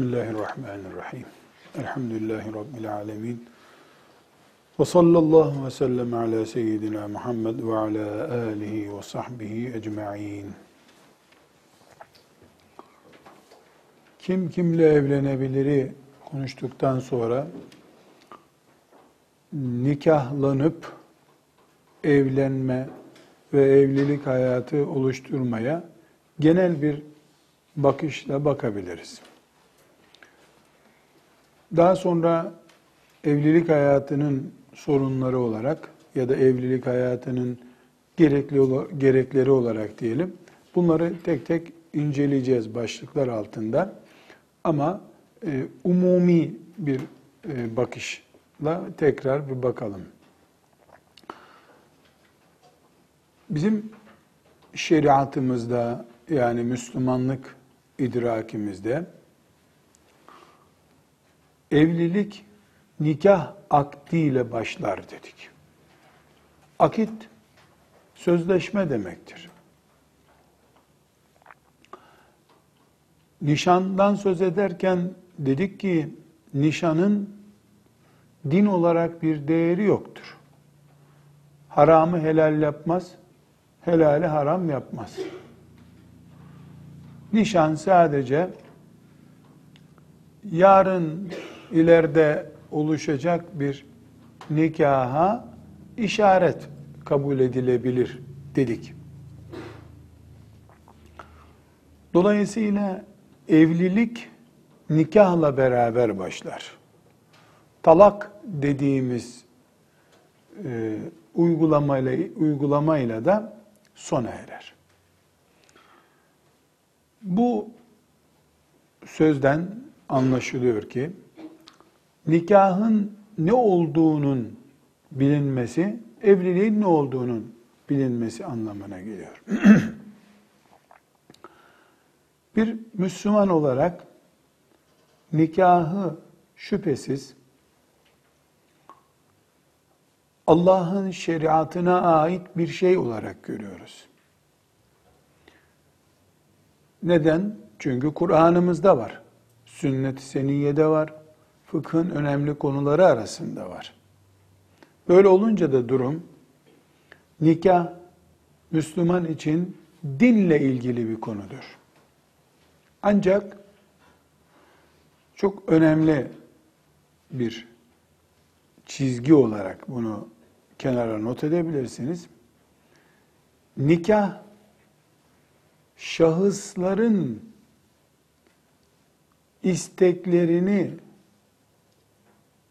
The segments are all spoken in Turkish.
Bismillahirrahmanirrahim. Elhamdülillahi Rabbil alemin. Ve sallallahu ve sellem ala seyyidina Muhammed ve ala alihi ve sahbihi ecma'in. Kim kimle evlenebiliri konuştuktan sonra nikahlanıp evlenme ve evlilik hayatı oluşturmaya genel bir bakışla bakabiliriz. Daha sonra evlilik hayatının sorunları olarak ya da evlilik hayatının gerekli gerekleri olarak diyelim. Bunları tek tek inceleyeceğiz başlıklar altında. Ama e, umumi bir e, bakışla tekrar bir bakalım. Bizim şeriatımızda yani Müslümanlık idrakimizde evlilik nikah akdiyle başlar dedik. Akit sözleşme demektir. Nişandan söz ederken dedik ki nişanın din olarak bir değeri yoktur. Haramı helal yapmaz, helali haram yapmaz. Nişan sadece yarın ileride oluşacak bir nikaha işaret kabul edilebilir dedik. Dolayısıyla evlilik nikahla beraber başlar. Talak dediğimiz e, uygulamayla uygulamayla da sona erer. Bu sözden anlaşılıyor ki nikahın ne olduğunun bilinmesi, evliliğin ne olduğunun bilinmesi anlamına geliyor. bir Müslüman olarak nikahı şüphesiz Allah'ın şeriatına ait bir şey olarak görüyoruz. Neden? Çünkü Kur'an'ımızda var. Sünnet-i Seniyye'de var. Fıkhın önemli konuları arasında var. Böyle olunca da durum nikah Müslüman için dinle ilgili bir konudur. Ancak çok önemli bir çizgi olarak bunu kenara not edebilirsiniz. Nikah şahısların isteklerini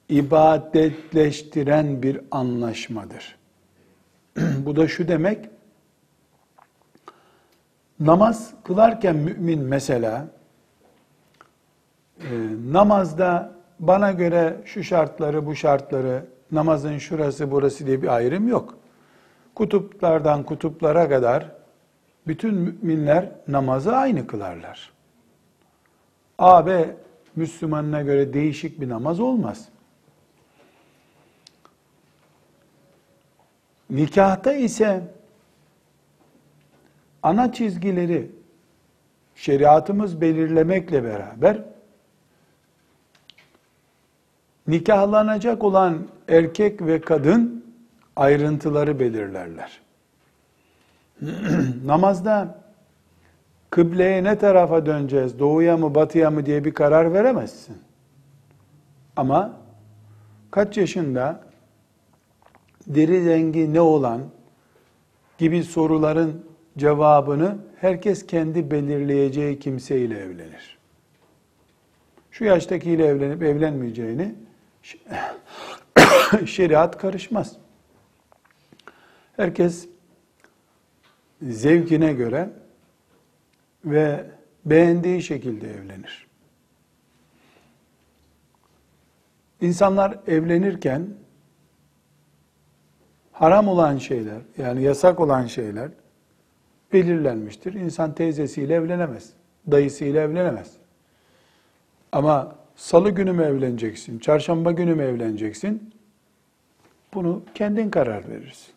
ibadetleştiren bir anlaşmadır. Bu da şu demek, namaz kılarken mümin mesela, e, namazda bana göre şu şartları, bu şartları, namazın şurası, burası diye bir ayrım yok. Kutuplardan kutuplara kadar bütün müminler namazı aynı kılarlar. AB Müslümanına göre değişik bir namaz olmaz. Nikahta ise ana çizgileri şeriatımız belirlemekle beraber nikahlanacak olan erkek ve kadın ayrıntıları belirlerler. Namazda kıbleye ne tarafa döneceğiz, doğuya mı batıya mı diye bir karar veremezsin. Ama kaç yaşında deri rengi ne olan gibi soruların cevabını herkes kendi belirleyeceği kimseyle evlenir. Şu yaştakiyle evlenip evlenmeyeceğini şeriat karışmaz. Herkes zevkine göre ve beğendiği şekilde evlenir. İnsanlar evlenirken haram olan şeyler, yani yasak olan şeyler belirlenmiştir. İnsan teyzesiyle evlenemez, dayısıyla evlenemez. Ama salı günü mü evleneceksin, çarşamba günü mü evleneceksin? Bunu kendin karar verirsin.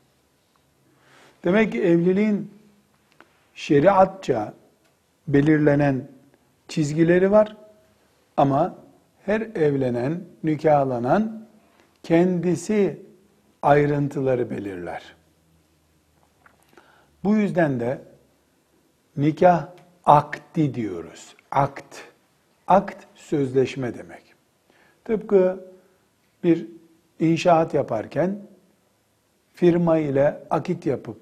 Demek ki evliliğin şeriatça belirlenen çizgileri var. Ama her evlenen, nikahlanan kendisi ayrıntıları belirler. Bu yüzden de nikah akdi diyoruz. Akt. Akt sözleşme demek. Tıpkı bir inşaat yaparken firma ile akit yapıp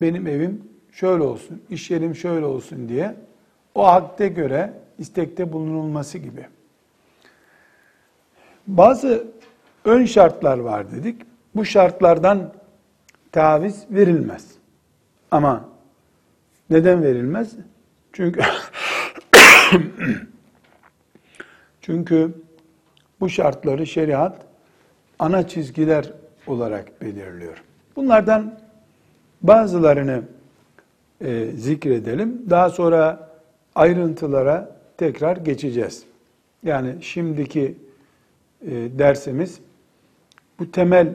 benim evim şöyle olsun, iş yerim şöyle olsun diye o akde göre istekte bulunulması gibi. Bazı ön şartlar var dedik. Bu şartlardan taviz verilmez. Ama neden verilmez? Çünkü çünkü bu şartları şeriat ana çizgiler olarak belirliyor. Bunlardan bazılarını e, zikredelim. Daha sonra ayrıntılara tekrar geçeceğiz. Yani şimdiki e, dersimiz bu temel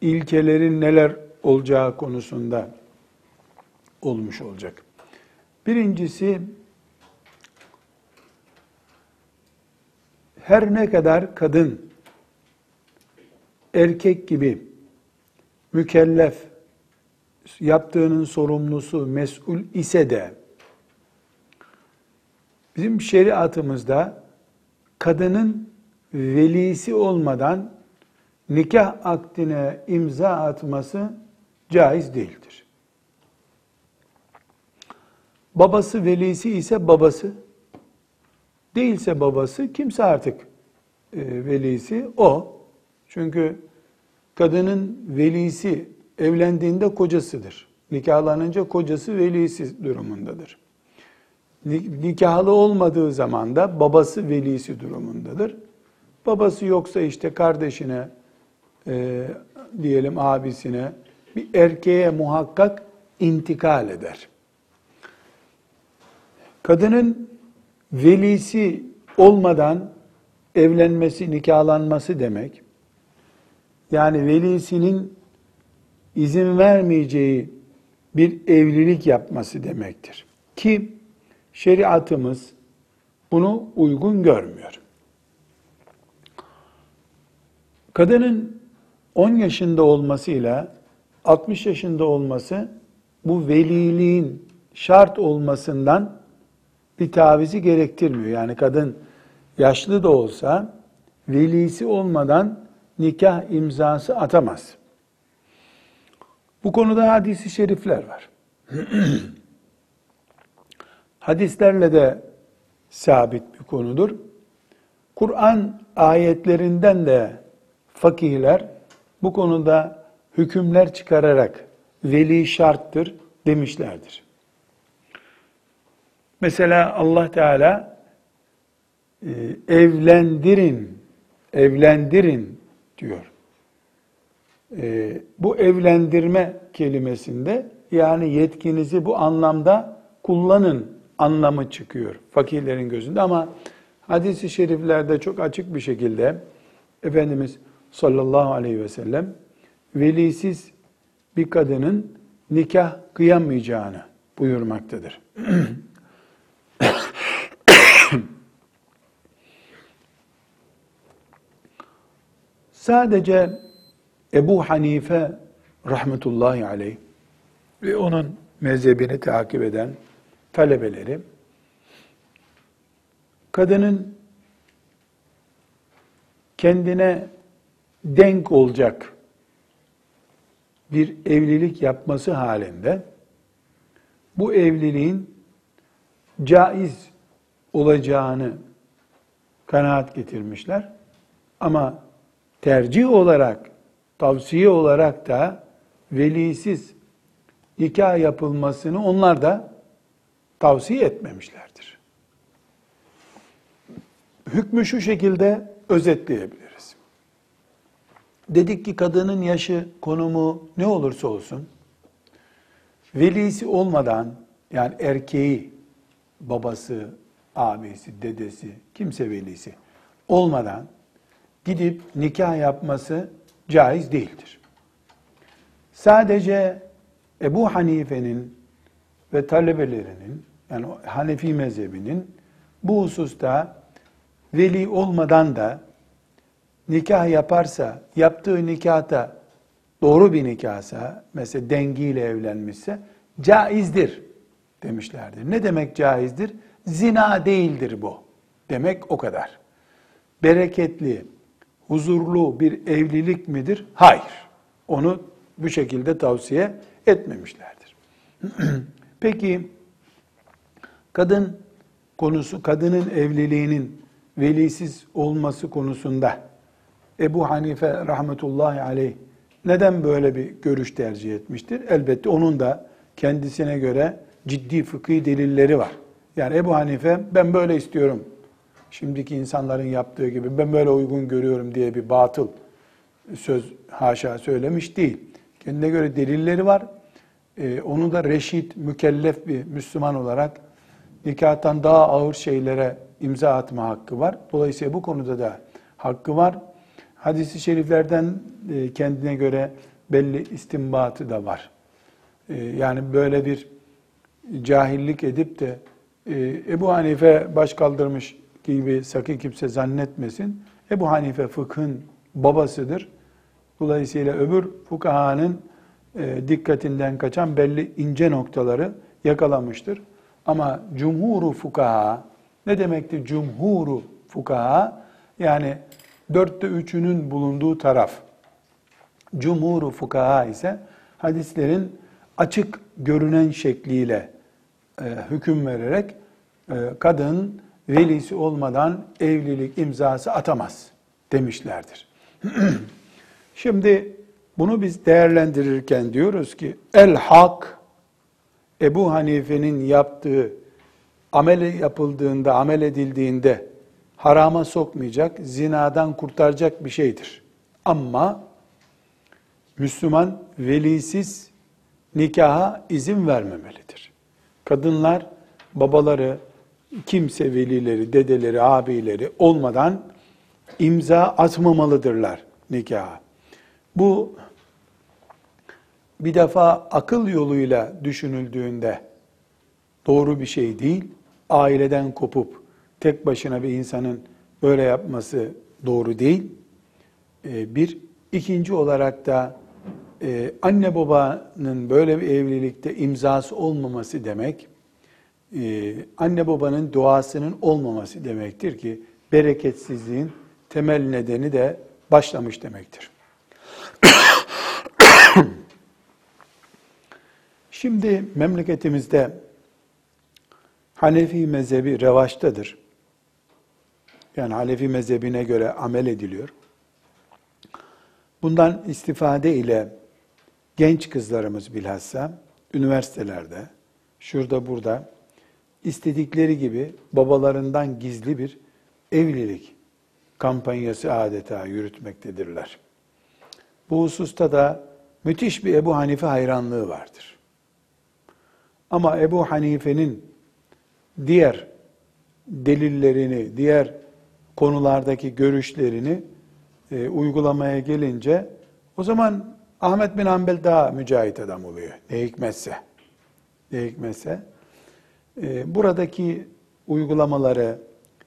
ilkelerin neler olacağı konusunda olmuş olacak. Birincisi her ne kadar kadın erkek gibi mükellef yaptığının sorumlusu mesul ise de bizim şeriatımızda kadının velisi olmadan nikah akdine imza atması caiz değildir. Babası velisi ise babası, değilse babası kimse artık e, velisi o. Çünkü kadının velisi evlendiğinde kocasıdır. Nikahlanınca kocası velisi durumundadır. Nikahlı olmadığı zaman da babası velisi durumundadır. Babası yoksa işte kardeşine, e, diyelim abisine, bir erkeğe muhakkak intikal eder. Kadının velisi olmadan evlenmesi, nikahlanması demek, yani velisinin izin vermeyeceği bir evlilik yapması demektir. Ki şeriatımız bunu uygun görmüyor. Kadının 10 yaşında olmasıyla 60 yaşında olması bu veliliğin şart olmasından bir tavizi gerektirmiyor. Yani kadın yaşlı da olsa velisi olmadan nikah imzası atamaz. Bu konuda hadisi şerifler var. Hadislerle de sabit bir konudur. Kur'an ayetlerinden de fakihler bu konuda hükümler çıkararak veli şarttır demişlerdir. Mesela Allah Teala e, evlendirin, evlendirin diyor. E, bu evlendirme kelimesinde yani yetkinizi bu anlamda kullanın anlamı çıkıyor fakirlerin gözünde ama hadisi şeriflerde çok açık bir şekilde Efendimiz sallallahu aleyhi ve sellem velisiz bir kadının nikah kıyamayacağını buyurmaktadır. Sadece Ebu Hanife rahmetullahi aleyh ve onun mezhebini takip eden talebeleri kadının kendine denk olacak bir evlilik yapması halinde bu evliliğin caiz olacağını kanaat getirmişler. Ama tercih olarak, tavsiye olarak da velisiz nikah yapılmasını onlar da tavsiye etmemişlerdir. Hükmü şu şekilde özetleyebiliriz. Dedik ki kadının yaşı, konumu ne olursa olsun, velisi olmadan, yani erkeği, babası, abisi, dedesi, kimse velisi olmadan gidip nikah yapması caiz değildir. Sadece Ebu Hanife'nin ve talebelerinin yani Hanefi mezhebinin bu hususta veli olmadan da nikah yaparsa, yaptığı nikahta doğru bir nikahsa, mesela dengiyle evlenmişse caizdir demişlerdir. Ne demek caizdir? Zina değildir bu. Demek o kadar. Bereketli, huzurlu bir evlilik midir? Hayır. Onu bu şekilde tavsiye etmemişlerdir. Peki kadın konusu, kadının evliliğinin velisiz olması konusunda Ebu Hanife rahmetullahi aleyh neden böyle bir görüş tercih etmiştir? Elbette onun da kendisine göre ciddi fıkhi delilleri var. Yani Ebu Hanife ben böyle istiyorum. Şimdiki insanların yaptığı gibi ben böyle uygun görüyorum diye bir batıl söz haşa söylemiş değil. Kendine göre delilleri var. Ee, onu da reşit, mükellef bir Müslüman olarak nikahtan daha ağır şeylere imza atma hakkı var. Dolayısıyla bu konuda da hakkı var. Hadis-i şeriflerden e, kendine göre belli istimbatı da var. E, yani böyle bir cahillik edip de e, Ebu Hanife baş kaldırmış gibi sakın kimse zannetmesin. Ebu Hanife fıkhın babasıdır. Dolayısıyla öbür fukahanın dikkatinden kaçan belli ince noktaları yakalamıştır. Ama cumhuru fukaha, ne demekti cumhuru fukaha? Yani dörtte üçünün bulunduğu taraf. Cumhuru fukaha ise hadislerin açık görünen şekliyle e, hüküm vererek e, kadın velisi olmadan evlilik imzası atamaz demişlerdir. Şimdi bunu biz değerlendirirken diyoruz ki el hak Ebu Hanife'nin yaptığı amel yapıldığında, amel edildiğinde harama sokmayacak, zinadan kurtaracak bir şeydir. Ama Müslüman velisiz nikaha izin vermemelidir. Kadınlar babaları, kimse velileri, dedeleri, abileri olmadan imza atmamalıdırlar nikaha. Bu bir defa akıl yoluyla düşünüldüğünde doğru bir şey değil. Aileden kopup tek başına bir insanın böyle yapması doğru değil. Ee, bir. ikinci olarak da e, anne babanın böyle bir evlilikte imzası olmaması demek, e, anne babanın duasının olmaması demektir ki bereketsizliğin temel nedeni de başlamış demektir. Şimdi memleketimizde Hanefi mezhebi revaçtadır. Yani Hanefi mezhebine göre amel ediliyor. Bundan istifade ile genç kızlarımız bilhassa üniversitelerde, şurada burada istedikleri gibi babalarından gizli bir evlilik kampanyası adeta yürütmektedirler. Bu hususta da müthiş bir Ebu Hanife hayranlığı vardır. Ama Ebu Hanife'nin diğer delillerini, diğer konulardaki görüşlerini e, uygulamaya gelince o zaman Ahmet bin Hanbel daha mücahit adam oluyor. Ne hikmetse. Ne hikmetse. E, buradaki uygulamaları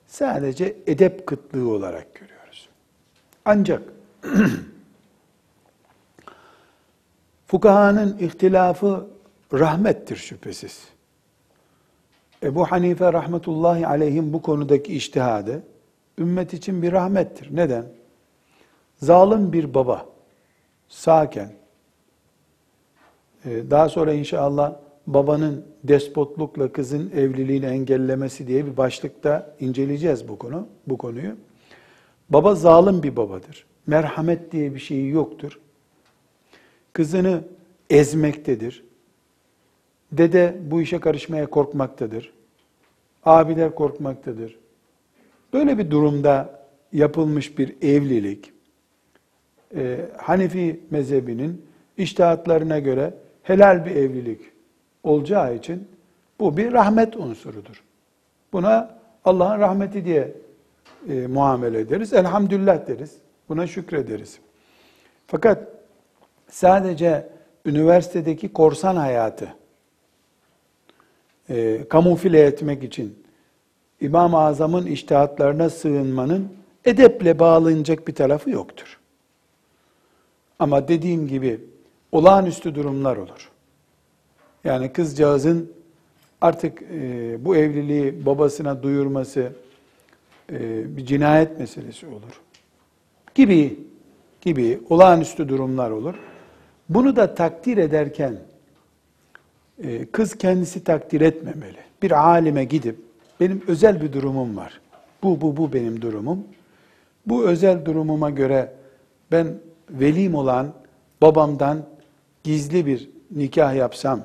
sadece edep kıtlığı olarak görüyoruz. Ancak fukahanın ihtilafı rahmettir şüphesiz. Ebu Hanife rahmetullahi aleyhim bu konudaki iştihadı ümmet için bir rahmettir. Neden? Zalim bir baba sağken e, daha sonra inşallah babanın despotlukla kızın evliliğini engellemesi diye bir başlıkta inceleyeceğiz bu konu, bu konuyu. Baba zalim bir babadır. Merhamet diye bir şeyi yoktur. Kızını ezmektedir. Dede bu işe karışmaya korkmaktadır. Abiler korkmaktadır. Böyle bir durumda yapılmış bir evlilik, e, Hanefi mezhebinin iştahatlarına göre helal bir evlilik olacağı için bu bir rahmet unsurudur. Buna Allah'ın rahmeti diye e, muamele ederiz. Elhamdülillah deriz. Buna şükrederiz. Fakat sadece üniversitedeki korsan hayatı e, kamufle etmek için İmam-ı Azam'ın iştihatlarına sığınmanın edeple bağlanacak bir tarafı yoktur. Ama dediğim gibi olağanüstü durumlar olur. Yani kızcağızın artık e, bu evliliği babasına duyurması e, bir cinayet meselesi olur. Gibi gibi olağanüstü durumlar olur. Bunu da takdir ederken e, kız kendisi takdir etmemeli. Bir alime gidip benim özel bir durumum var. Bu bu bu benim durumum. Bu özel durumuma göre ben velim olan babamdan gizli bir nikah yapsam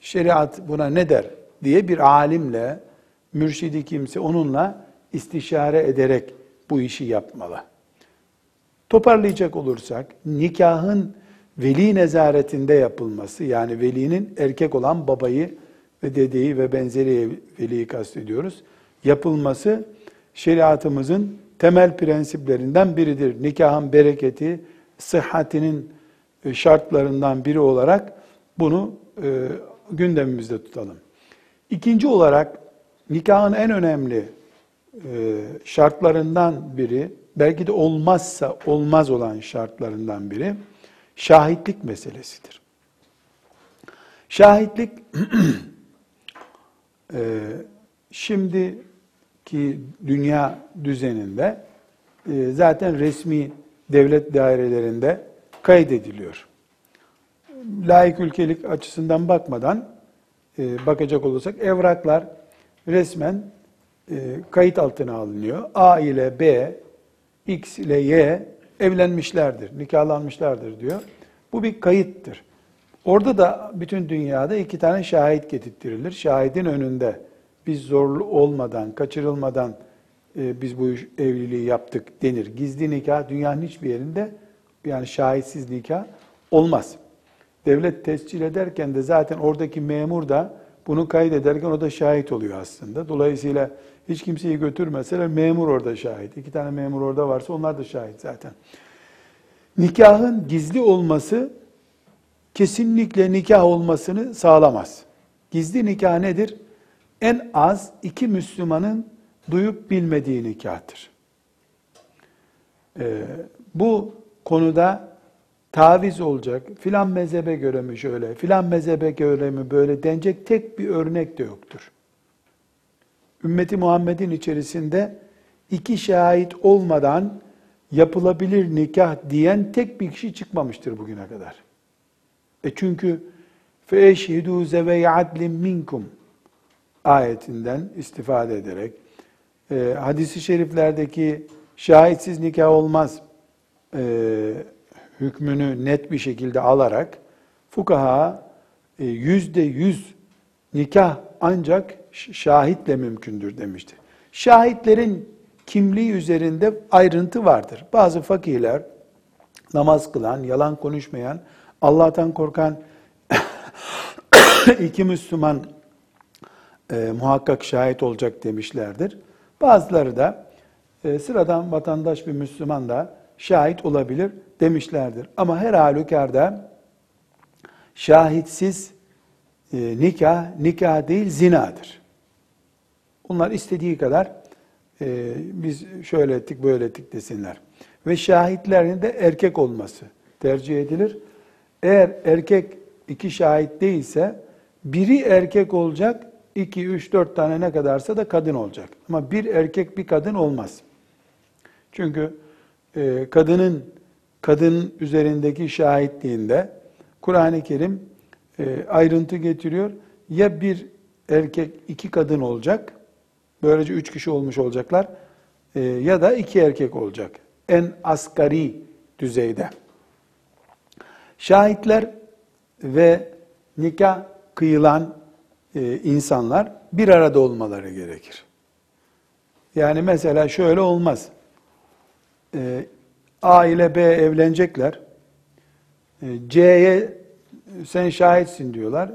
şeriat buna ne der diye bir alimle mürşidi kimse onunla istişare ederek bu işi yapmalı. Toparlayacak olursak nikahın veli nezaretinde yapılması yani velinin erkek olan babayı ve dedeyi ve benzeri veliyi kastediyoruz. Yapılması şeriatımızın temel prensiplerinden biridir. Nikahın bereketi, sıhhatinin e, şartlarından biri olarak bunu e, gündemimizde tutalım. İkinci olarak nikahın en önemli e, şartlarından biri, belki de olmazsa olmaz olan şartlarından biri, şahitlik meselesidir. Şahitlik e, şimdiki dünya düzeninde e, zaten resmi devlet dairelerinde kaydediliyor. Layık ülkelik açısından bakmadan e, bakacak olursak evraklar resmen e, kayıt altına alınıyor. A ile B, X ile Y evlenmişlerdir, nikahlanmışlardır diyor. Bu bir kayıttır. Orada da bütün dünyada iki tane şahit getirtilir. Şahidin önünde biz zorlu olmadan, kaçırılmadan e, biz bu evliliği yaptık denir. Gizli nikah dünyanın hiçbir yerinde yani şahitsiz nikah olmaz. Devlet tescil ederken de zaten oradaki memur da bunu kaydederken o da şahit oluyor aslında. Dolayısıyla hiç kimseyi götürmeseler memur orada şahit. İki tane memur orada varsa onlar da şahit zaten. Nikahın gizli olması kesinlikle nikah olmasını sağlamaz. Gizli nikah nedir? En az iki Müslümanın duyup bilmediği nikahtır. Ee, bu konuda taviz olacak, filan mezhebe göre mi şöyle, filan mezhebe göre mi böyle denecek tek bir örnek de yoktur. Ümmeti Muhammed'in içerisinde iki şahit olmadan yapılabilir nikah diyen tek bir kişi çıkmamıştır bugüne kadar. E çünkü feşhidu zevey adlim minkum ayetinden istifade ederek e, hadisi şeriflerdeki şahitsiz nikah olmaz e, hükmünü net bir şekilde alarak fukaha e, yüzde yüz nikah ancak şahitle mümkündür demişti. Şahitlerin kimliği üzerinde ayrıntı vardır. Bazı fakirler namaz kılan, yalan konuşmayan Allah'tan korkan iki Müslüman e, muhakkak şahit olacak demişlerdir. Bazıları da e, sıradan vatandaş bir Müslüman da şahit olabilir demişlerdir. Ama her halükarda şahitsiz e, nikah, nikah değil zinadır. Onlar istediği kadar e, biz şöyle ettik böyle ettik desinler. Ve şahitlerin de erkek olması tercih edilir. Eğer erkek iki şahit değilse biri erkek olacak, iki, üç, dört tane ne kadarsa da kadın olacak. Ama bir erkek bir kadın olmaz. Çünkü e, kadının kadın üzerindeki şahitliğinde Kur'an-ı Kerim e, ayrıntı getiriyor. Ya bir erkek iki kadın olacak, böylece üç kişi olmuş olacaklar e, ya da iki erkek olacak. En asgari düzeyde. Şahitler ve nikah kıyılan e, insanlar bir arada olmaları gerekir. Yani mesela şöyle olmaz. E, A ile B evlenecekler. E, C'ye sen şahitsin diyorlar.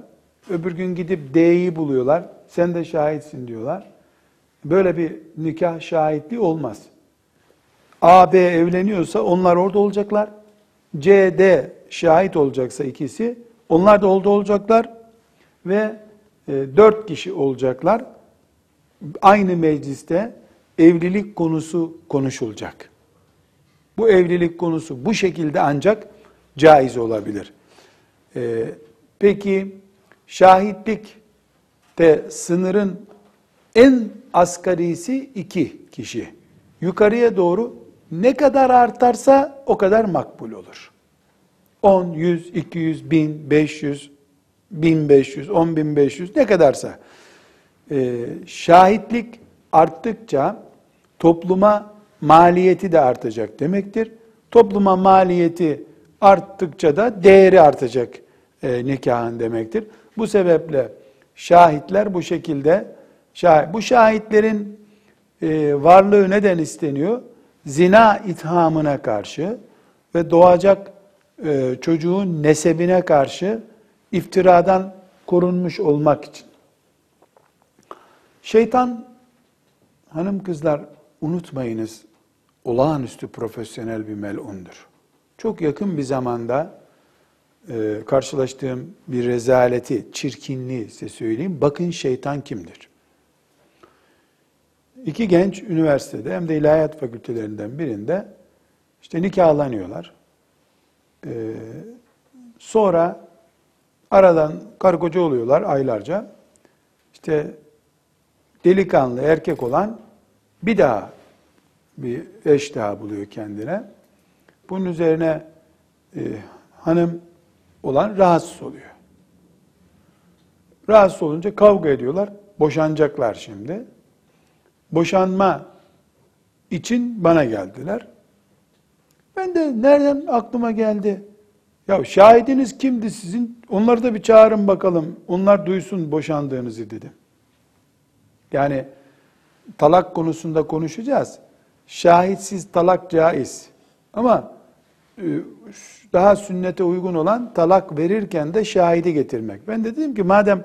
Öbür gün gidip D'yi buluyorlar. Sen de şahitsin diyorlar. Böyle bir nikah şahitliği olmaz. A, B evleniyorsa onlar orada olacaklar. C, D şahit olacaksa ikisi, onlar da orada olacaklar ve e, dört kişi olacaklar. aynı mecliste evlilik konusu konuşulacak. Bu evlilik konusu bu şekilde ancak caiz olabilir. Ee, peki şahitlik de sınırın en asgarisi iki kişi. Yukarıya doğru ne kadar artarsa o kadar makbul olur. 10, 100, 200, 1000, 500, 1500, 10500 ne kadarsa. Ee, şahitlik arttıkça topluma maliyeti de artacak demektir. Topluma maliyeti arttıkça da değeri artacak e, nikahın demektir. Bu sebeple şahitler bu şekilde şahit, bu şahitlerin e, varlığı neden isteniyor? Zina ithamına karşı ve doğacak e, çocuğun nesebine karşı iftiradan korunmuş olmak için. Şeytan hanım kızlar unutmayınız olağanüstü profesyonel bir melundur. Çok yakın bir zamanda e, karşılaştığım bir rezaleti, çirkinliği size söyleyeyim. Bakın şeytan kimdir? İki genç üniversitede hem de ilahiyat fakültelerinden birinde işte nikahlanıyorlar. Ee, sonra aradan karı oluyorlar aylarca. İşte delikanlı erkek olan bir daha bir eş daha buluyor kendine. Bunun üzerine e, hanım olan rahatsız oluyor. Rahatsız olunca kavga ediyorlar. Boşanacaklar şimdi. Boşanma için bana geldiler. Ben de nereden aklıma geldi? Ya şahidiniz kimdi sizin? Onları da bir çağırın bakalım. Onlar duysun boşandığınızı dedim. Yani talak konusunda konuşacağız. Şahitsiz talak caiz. Ama e, daha sünnete uygun olan talak verirken de şahidi getirmek. Ben de dedim ki madem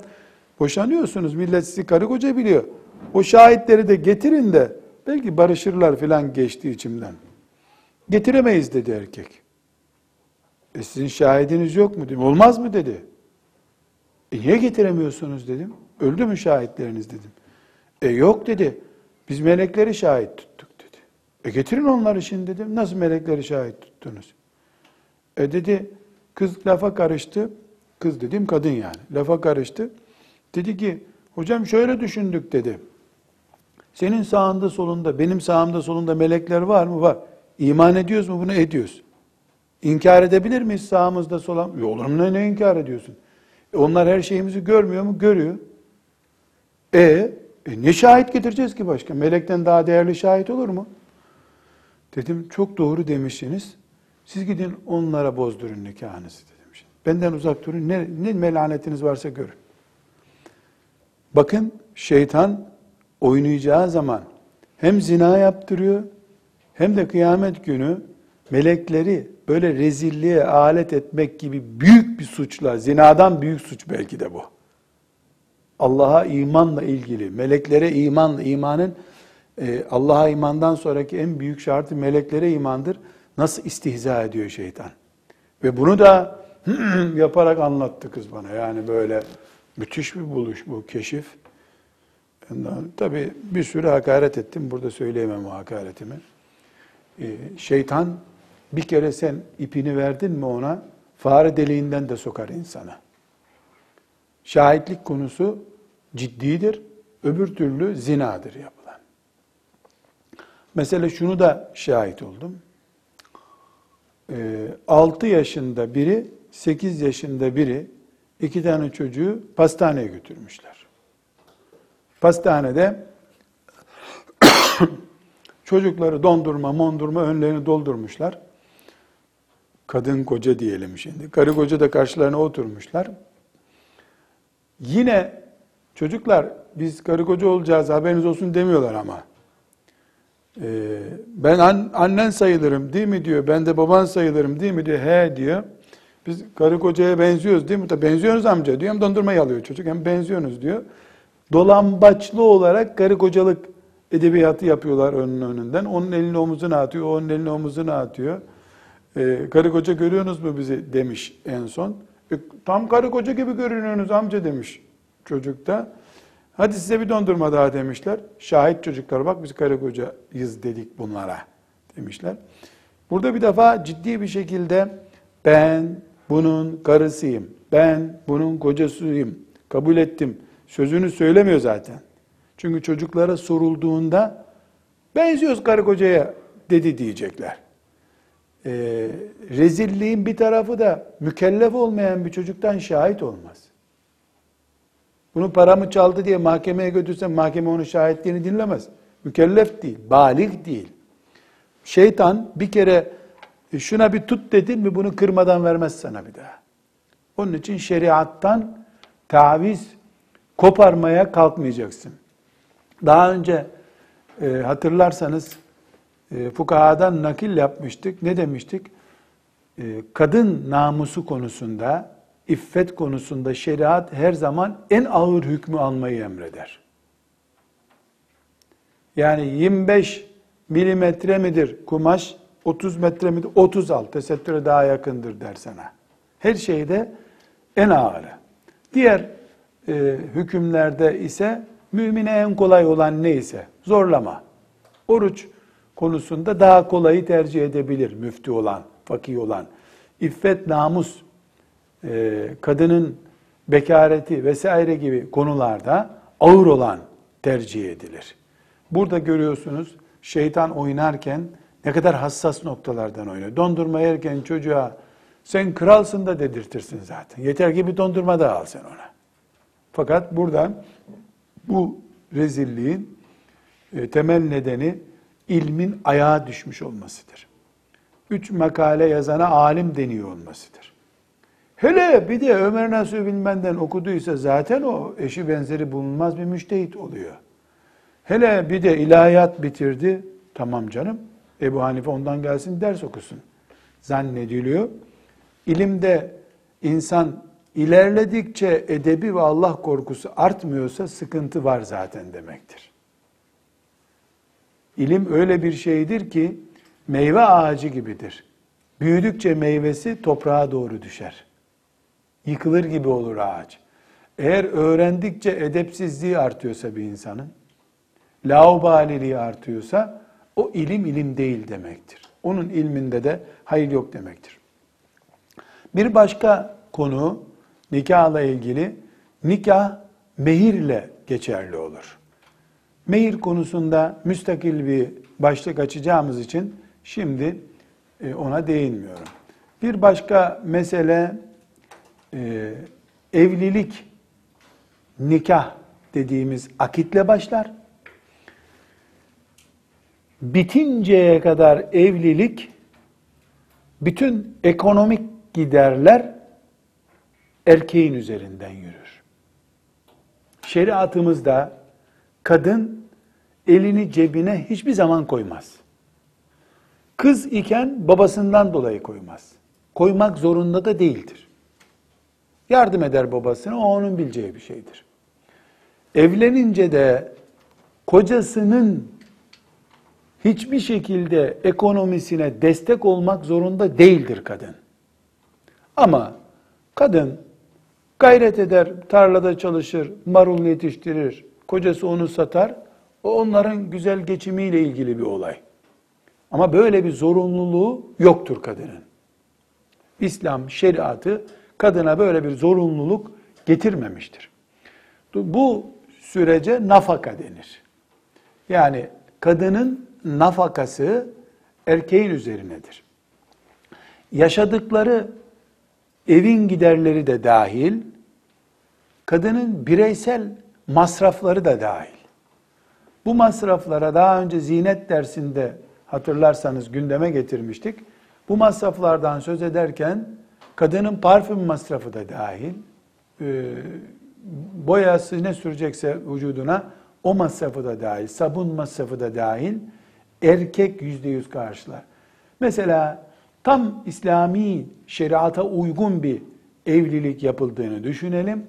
boşanıyorsunuz millet sizi karı koca biliyor. O şahitleri de getirin de belki barışırlar filan geçti içimden. Getiremeyiz dedi erkek. E sizin şahidiniz yok mu? Dedim. Olmaz mı dedi. E niye getiremiyorsunuz dedim. Öldü mü şahitleriniz dedim. E yok dedi. Biz melekleri şahit tuttuk dedi. E getirin onları şimdi dedim. Nasıl melekleri şahit tuttunuz? E dedi kız lafa karıştı. Kız dedim kadın yani. Lafa karıştı. Dedi ki hocam şöyle düşündük dedi. Senin sağında solunda, benim sağımda solunda melekler var mı? Var. İman ediyoruz mu? Bunu ediyoruz. İnkar edebilir miyiz sağımızda solan? E olur mu ne, ne inkar ediyorsun? E onlar her şeyimizi görmüyor mu? Görüyor. E, e ne şahit getireceğiz ki başka? Melekten daha değerli şahit olur mu? Dedim çok doğru demişsiniz. Siz gidin onlara bozdurun nikahınızı dedim. Benden uzak durun. Ne, ne melanetiniz varsa görün. Bakın şeytan oynayacağı zaman hem zina yaptırıyor hem de kıyamet günü melekleri böyle rezilliğe alet etmek gibi büyük bir suçla, zinadan büyük suç belki de bu. Allah'a imanla ilgili, meleklere imanla, imanın e, Allah'a imandan sonraki en büyük şartı meleklere imandır. Nasıl istihza ediyor şeytan. Ve bunu da yaparak anlattı kız bana. Yani böyle müthiş bir buluş bu keşif. Tabi bir sürü hakaret ettim. Burada söyleyemem o hakaretimi. Ee, şeytan bir kere sen ipini verdin mi ona fare deliğinden de sokar insana. Şahitlik konusu ciddidir. Öbür türlü zinadır yapılan. Mesela şunu da şahit oldum. Ee, 6 yaşında biri, 8 yaşında biri iki tane çocuğu pastaneye götürmüşler. Pastanede çocukları dondurma, mondurma önlerini doldurmuşlar. Kadın koca diyelim şimdi. Karı koca da karşılarına oturmuşlar. Yine çocuklar biz karı koca olacağız haberiniz olsun demiyorlar ama. Ee, ben an, annen sayılırım değil mi diyor. Ben de baban sayılırım değil mi diyor. He diyor. Biz karı kocaya benziyoruz değil mi? Tabii benziyoruz amca diyor. Hem dondurmayı alıyor çocuk hem benziyorsunuz diyor dolambaçlı olarak karı kocalık edebiyatı yapıyorlar önün önünden. Onun elini omuzuna atıyor, onun elini omuzuna atıyor. Ee, karı koca görüyorsunuz mu bizi demiş en son. E, tam karı koca gibi görünüyorsunuz amca demiş çocuk da. Hadi size bir dondurma daha demişler. Şahit çocuklar bak biz karı kocayız dedik bunlara demişler. Burada bir defa ciddi bir şekilde ben bunun karısıyım, ben bunun kocasıyım, kabul ettim sözünü söylemiyor zaten. Çünkü çocuklara sorulduğunda benziyoruz karı kocaya dedi diyecekler. Ee, rezilliğin bir tarafı da mükellef olmayan bir çocuktan şahit olmaz. Bunu paramı çaldı diye mahkemeye götürsen mahkeme onun şahitliğini dinlemez. Mükellef değil, balik değil. Şeytan bir kere e, şuna bir tut dedin mi bunu kırmadan vermez sana bir daha. Onun için şeriattan taviz koparmaya kalkmayacaksın. Daha önce e, hatırlarsanız e, fukahadan nakil yapmıştık. Ne demiştik? E, kadın namusu konusunda, iffet konusunda şeriat her zaman en ağır hükmü almayı emreder. Yani 25 milimetre midir kumaş, 30 metre midir? 30 al, tesettüre daha yakındır der sana. Her şeyde en ağırı. Diğer e, hükümlerde ise mümine en kolay olan neyse zorlama. Oruç konusunda daha kolayı tercih edebilir müftü olan, fakih olan. İffet, namus, e, kadının bekareti vesaire gibi konularda ağır olan tercih edilir. Burada görüyorsunuz şeytan oynarken ne kadar hassas noktalardan oynuyor. Dondurma yerken çocuğa sen kralsın da dedirtirsin zaten. Yeter ki bir dondurma da al sen ona. Fakat buradan bu rezilliğin e, temel nedeni ilmin ayağa düşmüş olmasıdır. Üç makale yazana alim deniyor olmasıdır. Hele bir de Ömer Nasuh Bilmen'den okuduysa zaten o eşi benzeri bulunmaz bir müştehit oluyor. Hele bir de ilahiyat bitirdi. Tamam canım. Ebu Hanife ondan gelsin ders okusun. Zannediliyor. İlimde insan ilerledikçe edebi ve Allah korkusu artmıyorsa sıkıntı var zaten demektir. İlim öyle bir şeydir ki meyve ağacı gibidir. Büyüdükçe meyvesi toprağa doğru düşer. Yıkılır gibi olur ağaç. Eğer öğrendikçe edepsizliği artıyorsa bir insanın, laubaliliği artıyorsa o ilim ilim değil demektir. Onun ilminde de hayır yok demektir. Bir başka konu nikahla ilgili nikah mehirle geçerli olur. Mehir konusunda müstakil bir başlık açacağımız için şimdi e, ona değinmiyorum. Bir başka mesele e, evlilik, nikah dediğimiz akitle başlar. Bitinceye kadar evlilik, bütün ekonomik giderler erkeğin üzerinden yürür. Şeriatımızda kadın elini cebine hiçbir zaman koymaz. Kız iken babasından dolayı koymaz. Koymak zorunda da değildir. Yardım eder babasına, o onun bileceği bir şeydir. Evlenince de kocasının hiçbir şekilde ekonomisine destek olmak zorunda değildir kadın. Ama kadın gayret eder, tarlada çalışır, marul yetiştirir, kocası onu satar, o onların güzel geçimiyle ilgili bir olay. Ama böyle bir zorunluluğu yoktur kadının. İslam şeriatı kadına böyle bir zorunluluk getirmemiştir. Bu sürece nafaka denir. Yani kadının nafakası erkeğin üzerinedir. Yaşadıkları evin giderleri de dahil, kadının bireysel masrafları da dahil. Bu masraflara daha önce zinet dersinde hatırlarsanız gündeme getirmiştik. Bu masraflardan söz ederken kadının parfüm masrafı da dahil, e, boyası ne sürecekse vücuduna o masrafı da dahil, sabun masrafı da dahil erkek yüzde yüz karşılar. Mesela tam İslami şeriata uygun bir evlilik yapıldığını düşünelim.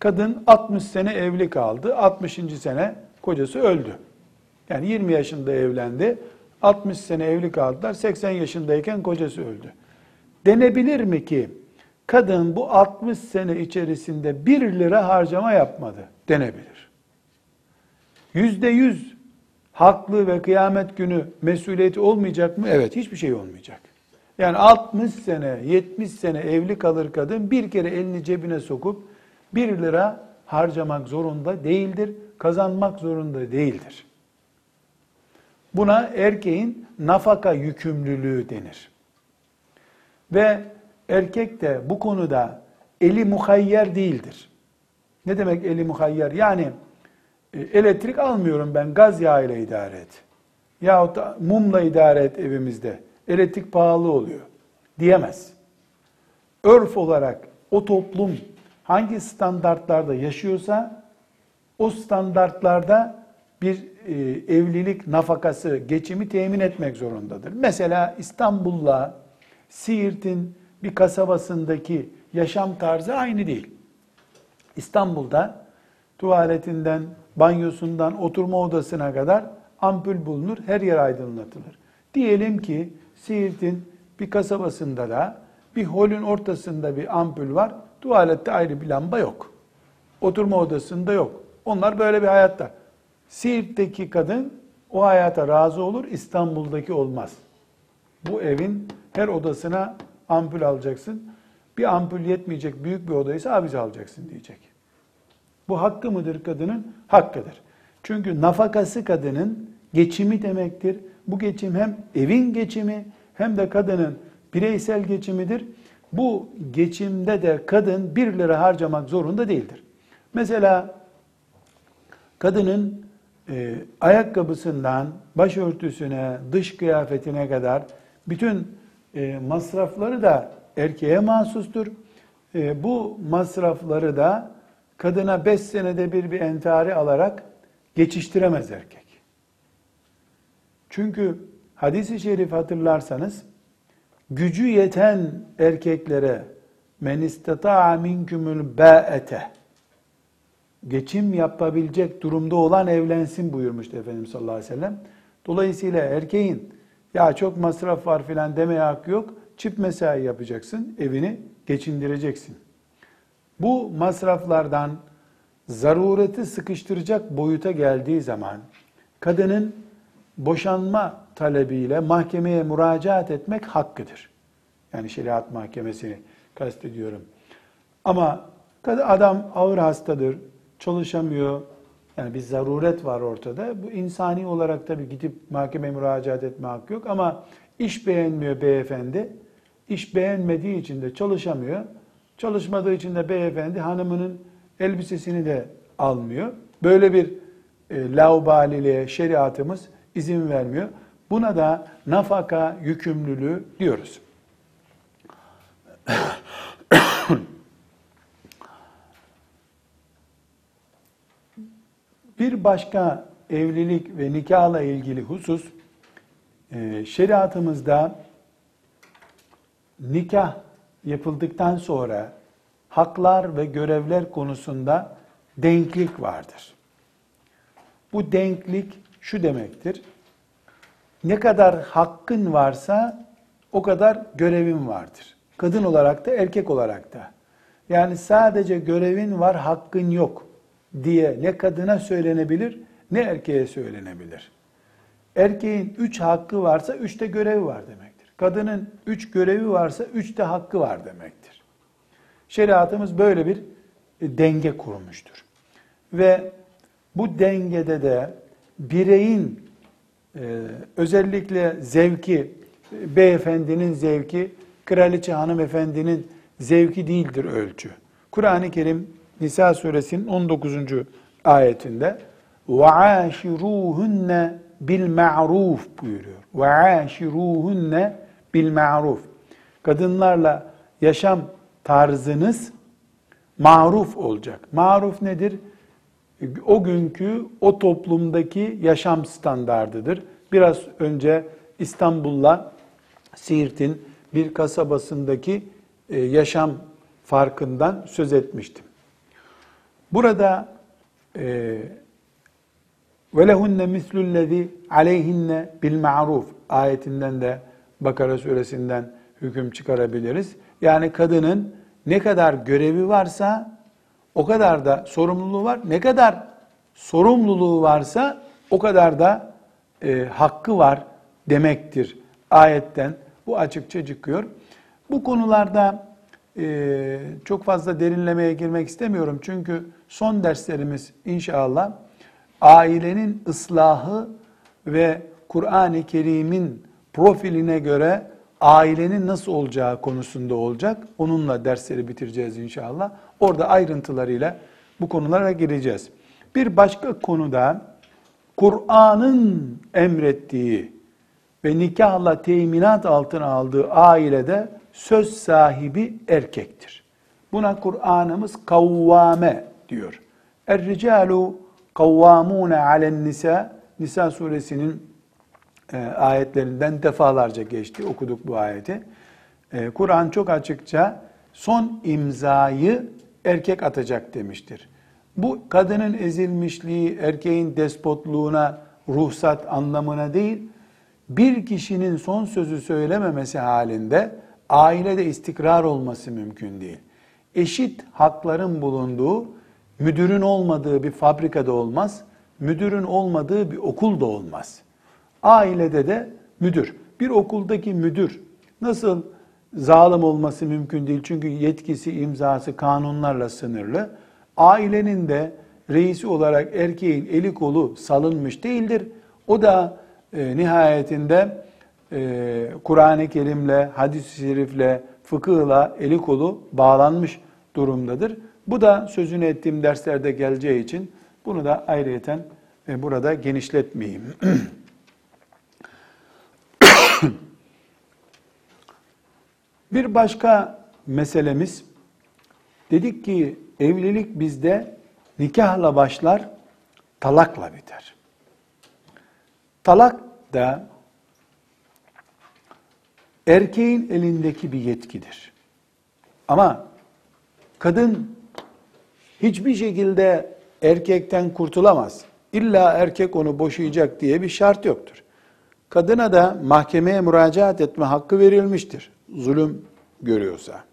Kadın 60 sene evli kaldı. 60. sene kocası öldü. Yani 20 yaşında evlendi. 60 sene evli kaldılar. 80 yaşındayken kocası öldü. Denebilir mi ki kadın bu 60 sene içerisinde 1 lira harcama yapmadı? Denebilir. Yüzde yüz haklı ve kıyamet günü mesuliyeti olmayacak mı? Evet, hiçbir şey olmayacak. Yani 60 sene, 70 sene evli kalır kadın bir kere elini cebine sokup 1 lira harcamak zorunda değildir, kazanmak zorunda değildir. Buna erkeğin nafaka yükümlülüğü denir. Ve erkek de bu konuda eli muhayyer değildir. Ne demek eli muhayyer? Yani e, elektrik almıyorum ben gaz yağıyla idare et. Yahut da mumla idare et evimizde. Elektrik pahalı oluyor diyemez. Örf olarak o toplum hangi standartlarda yaşıyorsa o standartlarda bir e, evlilik nafakası, geçimi temin etmek zorundadır. Mesela İstanbul'la Siirt'in bir kasabasındaki yaşam tarzı aynı değil. İstanbul'da tuvaletinden, banyosundan, oturma odasına kadar ampul bulunur, her yer aydınlatılır. Diyelim ki Siirt'in bir kasabasında da bir holün ortasında bir ampul var, tuvalette ayrı bir lamba yok. Oturma odasında yok. Onlar böyle bir hayatta. Siirt'teki kadın o hayata razı olur, İstanbul'daki olmaz. Bu evin her odasına ampul alacaksın. Bir ampul yetmeyecek büyük bir odaysa abiz alacaksın diyecek. Bu hakkı mıdır kadının? Hakkıdır. Çünkü nafakası kadının geçimi demektir. Bu geçim hem evin geçimi hem de kadının bireysel geçimidir. Bu geçimde de kadın bir lira harcamak zorunda değildir. Mesela kadının e, ayakkabısından başörtüsüne, dış kıyafetine kadar bütün e, masrafları da erkeğe mahsustur. E, bu masrafları da kadına beş senede bir bir entari alarak geçiştiremez erkek. Çünkü hadisi şerif hatırlarsanız gücü yeten erkeklere men istata'a minkumul ba'ete geçim yapabilecek durumda olan evlensin buyurmuştu Efendimiz sallallahu aleyhi ve sellem. Dolayısıyla erkeğin ya çok masraf var filan demeye hakkı yok. Çift mesai yapacaksın, evini geçindireceksin. Bu masraflardan zarureti sıkıştıracak boyuta geldiği zaman kadının boşanma talebiyle mahkemeye müracaat etmek hakkıdır. Yani şeriat mahkemesini kastediyorum. Ama adam ağır hastadır, çalışamıyor. Yani bir zaruret var ortada. Bu insani olarak tabii gidip mahkemeye müracaat etme hakkı yok ama iş beğenmiyor beyefendi. İş beğenmediği için de çalışamıyor. Çalışmadığı için de beyefendi hanımının elbisesini de almıyor. Böyle bir e, laubaliliğe şeriatımız izin vermiyor. Buna da nafaka yükümlülüğü diyoruz. Bir başka evlilik ve nikahla ilgili husus, e, şeriatımızda nikah yapıldıktan sonra haklar ve görevler konusunda denklik vardır. Bu denklik şu demektir. Ne kadar hakkın varsa o kadar görevin vardır. Kadın olarak da erkek olarak da. Yani sadece görevin var, hakkın yok diye ne kadına söylenebilir ne erkeğe söylenebilir. Erkeğin üç hakkı varsa üçte görevi var demektir. Kadının üç görevi varsa üçte hakkı var demektir. Şeriatımız böyle bir e, denge kurmuştur. Ve bu dengede de bireyin e, özellikle zevki, beyefendinin zevki, kraliçe hanımefendinin zevki değildir ölçü. Kur'an-ı Kerim Nisa suresinin 19. ayetinde وَعَاشِرُوهُنَّ بِالْمَعْرُوفِ buyuruyor. وَعَاشِرُوهُنَّ بِالْمَعْرُوفِ Kadınlarla yaşam tarzınız maruf olacak. Maruf nedir? O günkü o toplumdaki yaşam standardıdır. Biraz önce İstanbul'la Siirt'in bir kasabasındaki e, yaşam farkından söz etmiştim. Burada lehunne mislullezî aleyhinne bil ma'ruf ayetinden de Bakara suresinden hüküm çıkarabiliriz. Yani kadının ne kadar görevi varsa o kadar da sorumluluğu var. Ne kadar sorumluluğu varsa o kadar da e, hakkı var demektir. Ayetten bu açıkça çıkıyor. Bu konularda e, çok fazla derinlemeye girmek istemiyorum. Çünkü son derslerimiz inşallah ailenin ıslahı ve Kur'an-ı Kerim'in profiline göre ailenin nasıl olacağı konusunda olacak. Onunla dersleri bitireceğiz inşallah. Orada ayrıntılarıyla bu konulara gireceğiz. Bir başka konuda Kur'an'ın emrettiği ve nikahla teminat altına aldığı ailede söz sahibi erkektir. Buna Kur'an'ımız kavvame diyor. Er-ricalu kavvamune alen nisa Nisa suresinin e, ayetlerinden defalarca geçti. Okuduk bu ayeti. E, Kur'an çok açıkça son imzayı erkek atacak demiştir. Bu kadının ezilmişliği, erkeğin despotluğuna ruhsat anlamına değil, bir kişinin son sözü söylememesi halinde ailede istikrar olması mümkün değil. Eşit hakların bulunduğu, müdürün olmadığı bir fabrikada olmaz, müdürün olmadığı bir okul da olmaz. Ailede de müdür. Bir okuldaki müdür nasıl zalim olması mümkün değil çünkü yetkisi, imzası kanunlarla sınırlı. Ailenin de reisi olarak erkeğin eli kolu salınmış değildir. O da e, nihayetinde e, Kur'an-ı Kerim'le, hadis-i şerifle, fıkıhla eli kolu bağlanmış durumdadır. Bu da sözünü ettiğim derslerde geleceği için bunu da ayrıyeten e, burada genişletmeyeyim. Bir başka meselemiz, dedik ki evlilik bizde nikahla başlar, talakla biter. Talak da erkeğin elindeki bir yetkidir. Ama kadın hiçbir şekilde erkekten kurtulamaz. İlla erkek onu boşayacak diye bir şart yoktur. Kadına da mahkemeye müracaat etme hakkı verilmiştir. Zulüm görüyorsa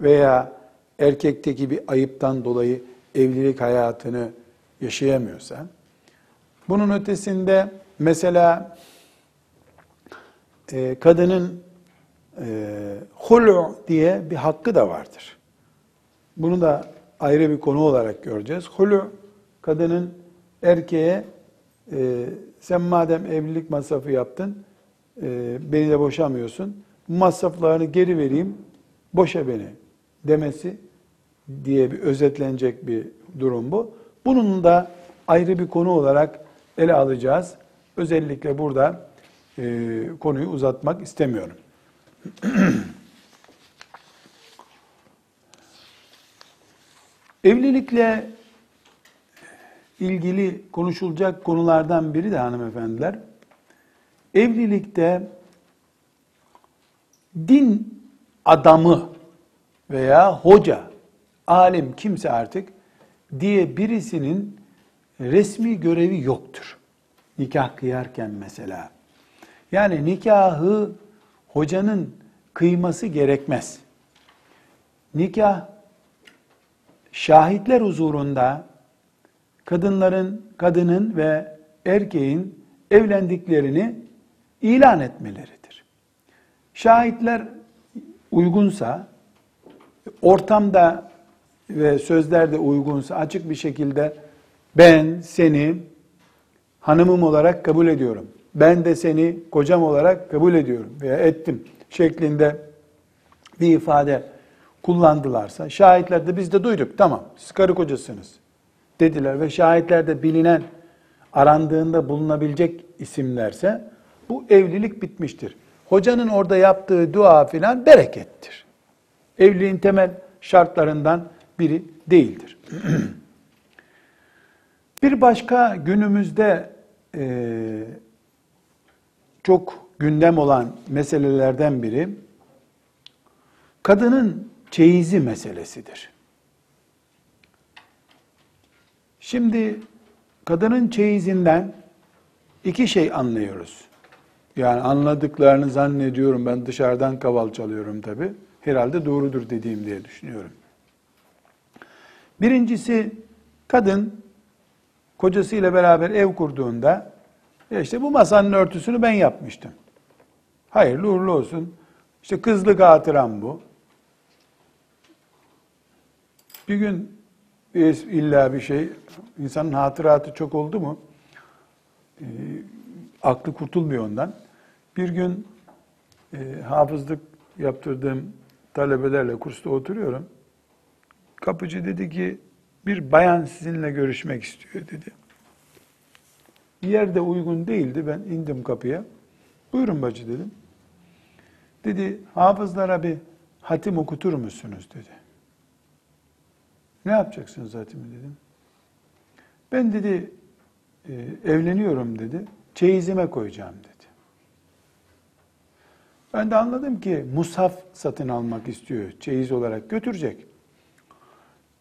veya erkekteki bir ayıptan dolayı evlilik hayatını yaşayamıyorsa. Bunun ötesinde mesela e, kadının e, hulu diye bir hakkı da vardır. Bunu da ayrı bir konu olarak göreceğiz. Hulu kadının erkeğe e, sen madem evlilik masrafı yaptın e, beni de boşamıyorsun. Masraflarını geri vereyim boşa beni demesi diye bir özetlenecek bir durum bu. Bunun da ayrı bir konu olarak ele alacağız. Özellikle burada e, konuyu uzatmak istemiyorum. Evlilikle ilgili konuşulacak konulardan biri de hanımefendiler. Evlilikte din adamı veya hoca, alim kimse artık diye birisinin resmi görevi yoktur. Nikah kıyarken mesela. Yani nikahı hocanın kıyması gerekmez. Nikah şahitler huzurunda kadınların, kadının ve erkeğin evlendiklerini ilan etmeleridir. Şahitler uygunsa, ortamda ve sözlerde uygunsa açık bir şekilde ben seni hanımım olarak kabul ediyorum. Ben de seni kocam olarak kabul ediyorum veya ettim şeklinde bir ifade kullandılarsa şahitler de biz de duyduk tamam siz karı kocasınız dediler ve şahitler de bilinen arandığında bulunabilecek isimlerse bu evlilik bitmiştir. Hocanın orada yaptığı dua filan berekettir. Evliliğin temel şartlarından biri değildir. Bir başka günümüzde e, çok gündem olan meselelerden biri kadının çeyizi meselesidir. Şimdi kadının çeyizinden iki şey anlıyoruz. Yani anladıklarını zannediyorum. Ben dışarıdan kaval çalıyorum tabi. Herhalde doğrudur dediğim diye düşünüyorum. Birincisi kadın kocasıyla beraber ev kurduğunda işte bu masanın örtüsünü ben yapmıştım. Hayırlı uğurlu olsun. İşte kızlık hatıram bu. Bir gün illa bir şey, insanın hatıratı çok oldu mu, e, aklı kurtulmuyor ondan. Bir gün e, hafızlık yaptırdığım talebelerle kursta oturuyorum. Kapıcı dedi ki, bir bayan sizinle görüşmek istiyor dedi. Yer de uygun değildi. Ben indim kapıya. Buyurun bacı dedim. Dedi, hafızlara bir hatim okutur musunuz dedi. Ne yapacaksınız hatimi dedim. Ben dedi, e, evleniyorum dedi. Çeyizime koyacağım dedi. Ben de anladım ki mushaf satın almak istiyor. Çeyiz olarak götürecek.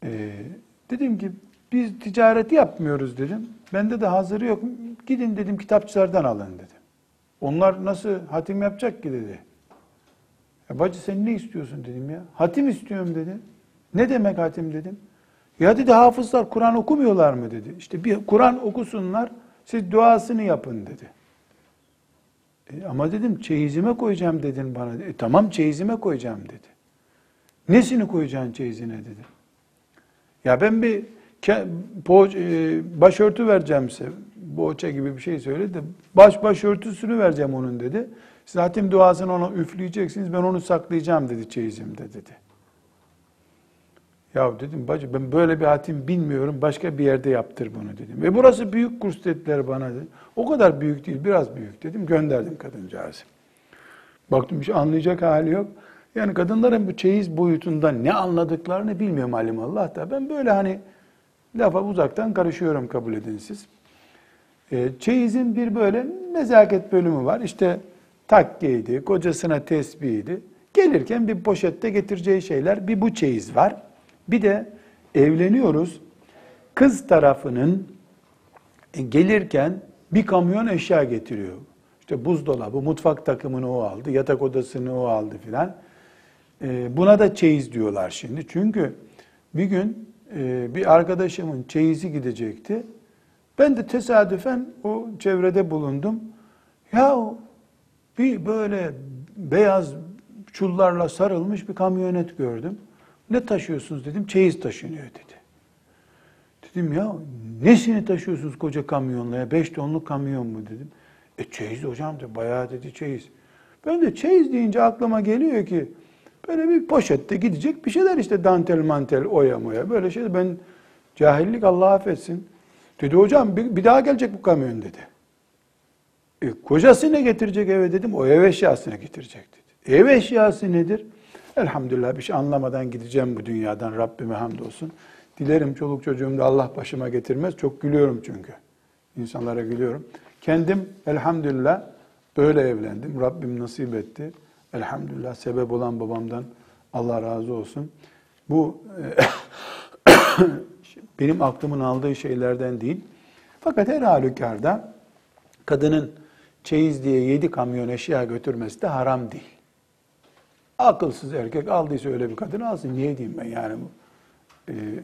Ee, dedim ki biz ticareti yapmıyoruz dedim. Bende de hazırı yok. Gidin dedim kitapçılardan alın dedim. Onlar nasıl hatim yapacak ki dedi. Ya bacı sen ne istiyorsun dedim ya. Hatim istiyorum dedi. Ne demek hatim dedim. Ya dedi hafızlar Kur'an okumuyorlar mı dedi. İşte bir Kur'an okusunlar siz duasını yapın dedi. E, ama dedim çeyizime koyacağım dedin bana. E, tamam çeyizime koyacağım dedi. Nesini koyacaksın çeyizine dedi. Ya ben bir ke- po- e, başörtü vereceğim size. Boğaça gibi bir şey söyledi. Baş başörtüsünü vereceğim onun dedi. Siz hatim duasını ona üfleyeceksiniz. Ben onu saklayacağım dedi çeyizimde dedi. Ya dedim bacı ben böyle bir hatim bilmiyorum. Başka bir yerde yaptır bunu dedim. Ve burası büyük kurs dediler bana dedi. O kadar büyük değil biraz büyük dedim. Gönderdim kadıncağızı. Baktım bir şey anlayacak hali yok. Yani kadınların bu çeyiz boyutundan ne anladıklarını bilmiyorum alimallah da. Ben böyle hani lafa uzaktan karışıyorum kabul edin siz. E, çeyizin bir böyle nezaket bölümü var. İşte takkeydi, kocasına tesbihiydi. Gelirken bir poşette getireceği şeyler bir bu çeyiz var. Bir de evleniyoruz. Kız tarafının e, gelirken bir kamyon eşya getiriyor. İşte buzdolabı, mutfak takımını o aldı, yatak odasını o aldı filan. E, Buna da çeyiz diyorlar şimdi. Çünkü bir gün e, bir arkadaşımın çeyizi gidecekti. Ben de tesadüfen o çevrede bulundum. Ya bir böyle beyaz çullarla sarılmış bir kamyonet gördüm. Ne taşıyorsunuz dedim. Çeyiz taşınıyor dedi. Dedim ya nesini taşıyorsunuz koca kamyonla ya? Beş tonluk kamyon mu dedim. E çeyiz hocam dedi. Bayağı dedi çeyiz. Ben de çeyiz deyince aklıma geliyor ki böyle bir poşette gidecek bir şeyler işte dantel mantel oya moya böyle şey. Ben cahillik Allah affetsin. Dedi hocam bir, bir daha gelecek bu kamyon dedi. E, kocası ne getirecek eve dedim. O ev eşyasını getirecek dedi. Ev eşyası nedir? Elhamdülillah bir şey anlamadan gideceğim bu dünyadan Rabbime hamdolsun. Dilerim çoluk çocuğum da Allah başıma getirmez. Çok gülüyorum çünkü. İnsanlara gülüyorum. Kendim elhamdülillah böyle evlendim. Rabbim nasip etti. Elhamdülillah sebep olan babamdan Allah razı olsun. Bu benim aklımın aldığı şeylerden değil. Fakat her halükarda kadının çeyiz diye yedi kamyon eşya götürmesi de haram değil. Akılsız erkek aldıysa öyle bir kadın alsın. Niye diyeyim ben yani bu?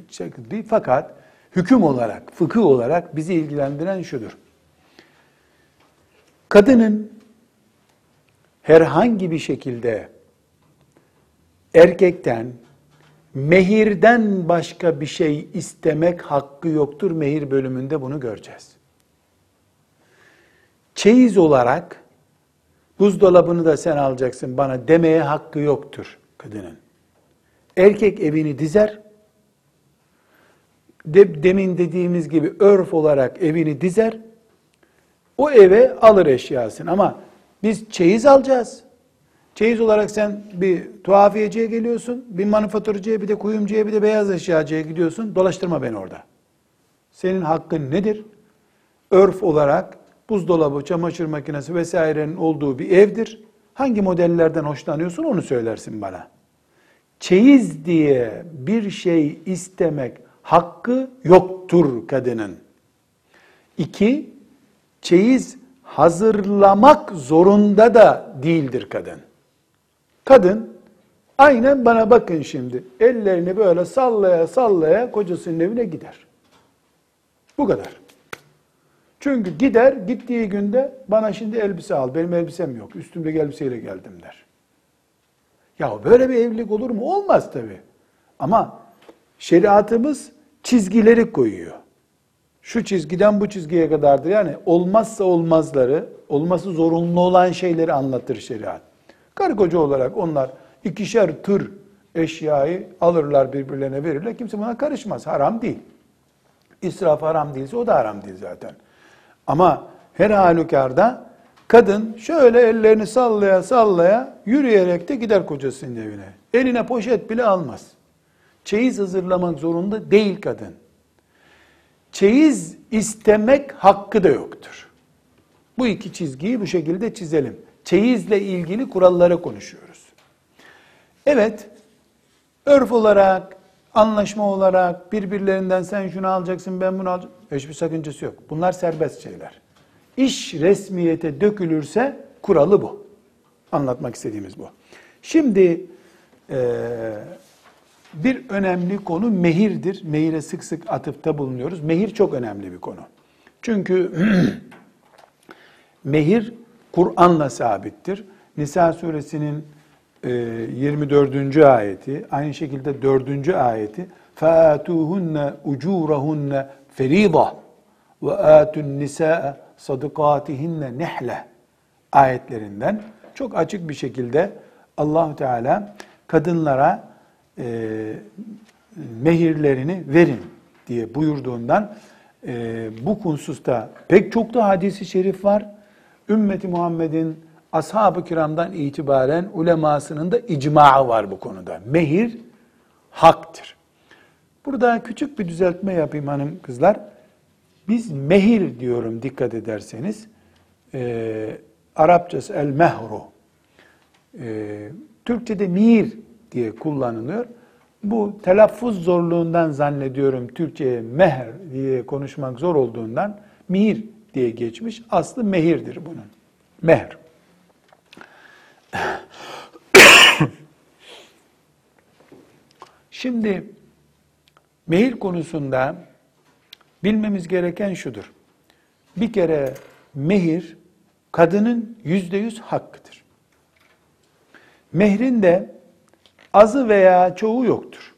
Şey değil. Fakat hüküm olarak, fıkıh olarak bizi ilgilendiren şudur. Kadının herhangi bir şekilde erkekten mehirden başka bir şey istemek hakkı yoktur. Mehir bölümünde bunu göreceğiz. Çeyiz olarak buzdolabını da sen alacaksın bana demeye hakkı yoktur kadının. Erkek evini dizer. De, demin dediğimiz gibi örf olarak evini dizer. O eve alır eşyasını ama biz çeyiz alacağız. Çeyiz olarak sen bir tuhafiyeciye geliyorsun, bir manifaturcuya, bir de kuyumcuya, bir de beyaz eşyacıya gidiyorsun. Dolaştırma beni orada. Senin hakkın nedir? Örf olarak buzdolabı, çamaşır makinesi vesairenin olduğu bir evdir. Hangi modellerden hoşlanıyorsun onu söylersin bana. Çeyiz diye bir şey istemek hakkı yoktur kadının. İki, çeyiz hazırlamak zorunda da değildir kadın. Kadın aynen bana bakın şimdi. Ellerini böyle sallaya sallaya kocasının evine gider. Bu kadar. Çünkü gider, gittiği günde bana şimdi elbise al, benim elbisem yok, üstümdeki elbiseyle geldim der. Ya böyle bir evlilik olur mu? Olmaz tabi. Ama şeriatımız çizgileri koyuyor. Şu çizgiden bu çizgiye kadardır. Yani olmazsa olmazları, olması zorunlu olan şeyleri anlatır şeriat. Karı koca olarak onlar ikişer tır eşyayı alırlar birbirlerine verirler. Kimse buna karışmaz. Haram değil. İsraf haram değilse o da haram değil zaten. Ama her halükarda kadın şöyle ellerini sallaya sallaya yürüyerek de gider kocasının evine. Eline poşet bile almaz. Çeyiz hazırlamak zorunda değil kadın. Çeyiz istemek hakkı da yoktur. Bu iki çizgiyi bu şekilde çizelim. Çeyizle ilgili kuralları konuşuyoruz. Evet, örf olarak, anlaşma olarak birbirlerinden sen şunu alacaksın ben bunu alacağım. Hiçbir sakıncası yok. Bunlar serbest şeyler. İş resmiyete dökülürse kuralı bu. Anlatmak istediğimiz bu. Şimdi bir önemli konu mehirdir. Mehire sık sık atıfta bulunuyoruz. Mehir çok önemli bir konu. Çünkü mehir Kur'an'la sabittir. Nisa suresinin 24. ayeti, aynı şekilde 4. ayeti فَآتُوهُنَّ اُجُورَهُنَّ feriba ve atun nisaa sadakatihinne nihle ayetlerinden çok açık bir şekilde Allahu Teala kadınlara e, mehirlerini verin diye buyurduğundan e, bu konsusta pek çok da hadisi şerif var. Ümmeti Muhammed'in ashab-ı kiramdan itibaren ulemasının da icmağı var bu konuda. Mehir haktır. Burada küçük bir düzeltme yapayım hanım kızlar. Biz mehir diyorum dikkat ederseniz. E, Arapçası el mehru. E, Türkçe'de mir diye kullanılıyor. Bu telaffuz zorluğundan zannediyorum Türkçe'ye meher diye konuşmak zor olduğundan mihir diye geçmiş. Aslı mehirdir bunun. Meher. Şimdi mehir konusunda bilmemiz gereken şudur. Bir kere mehir kadının yüzde yüz hakkıdır. Mehrin de azı veya çoğu yoktur.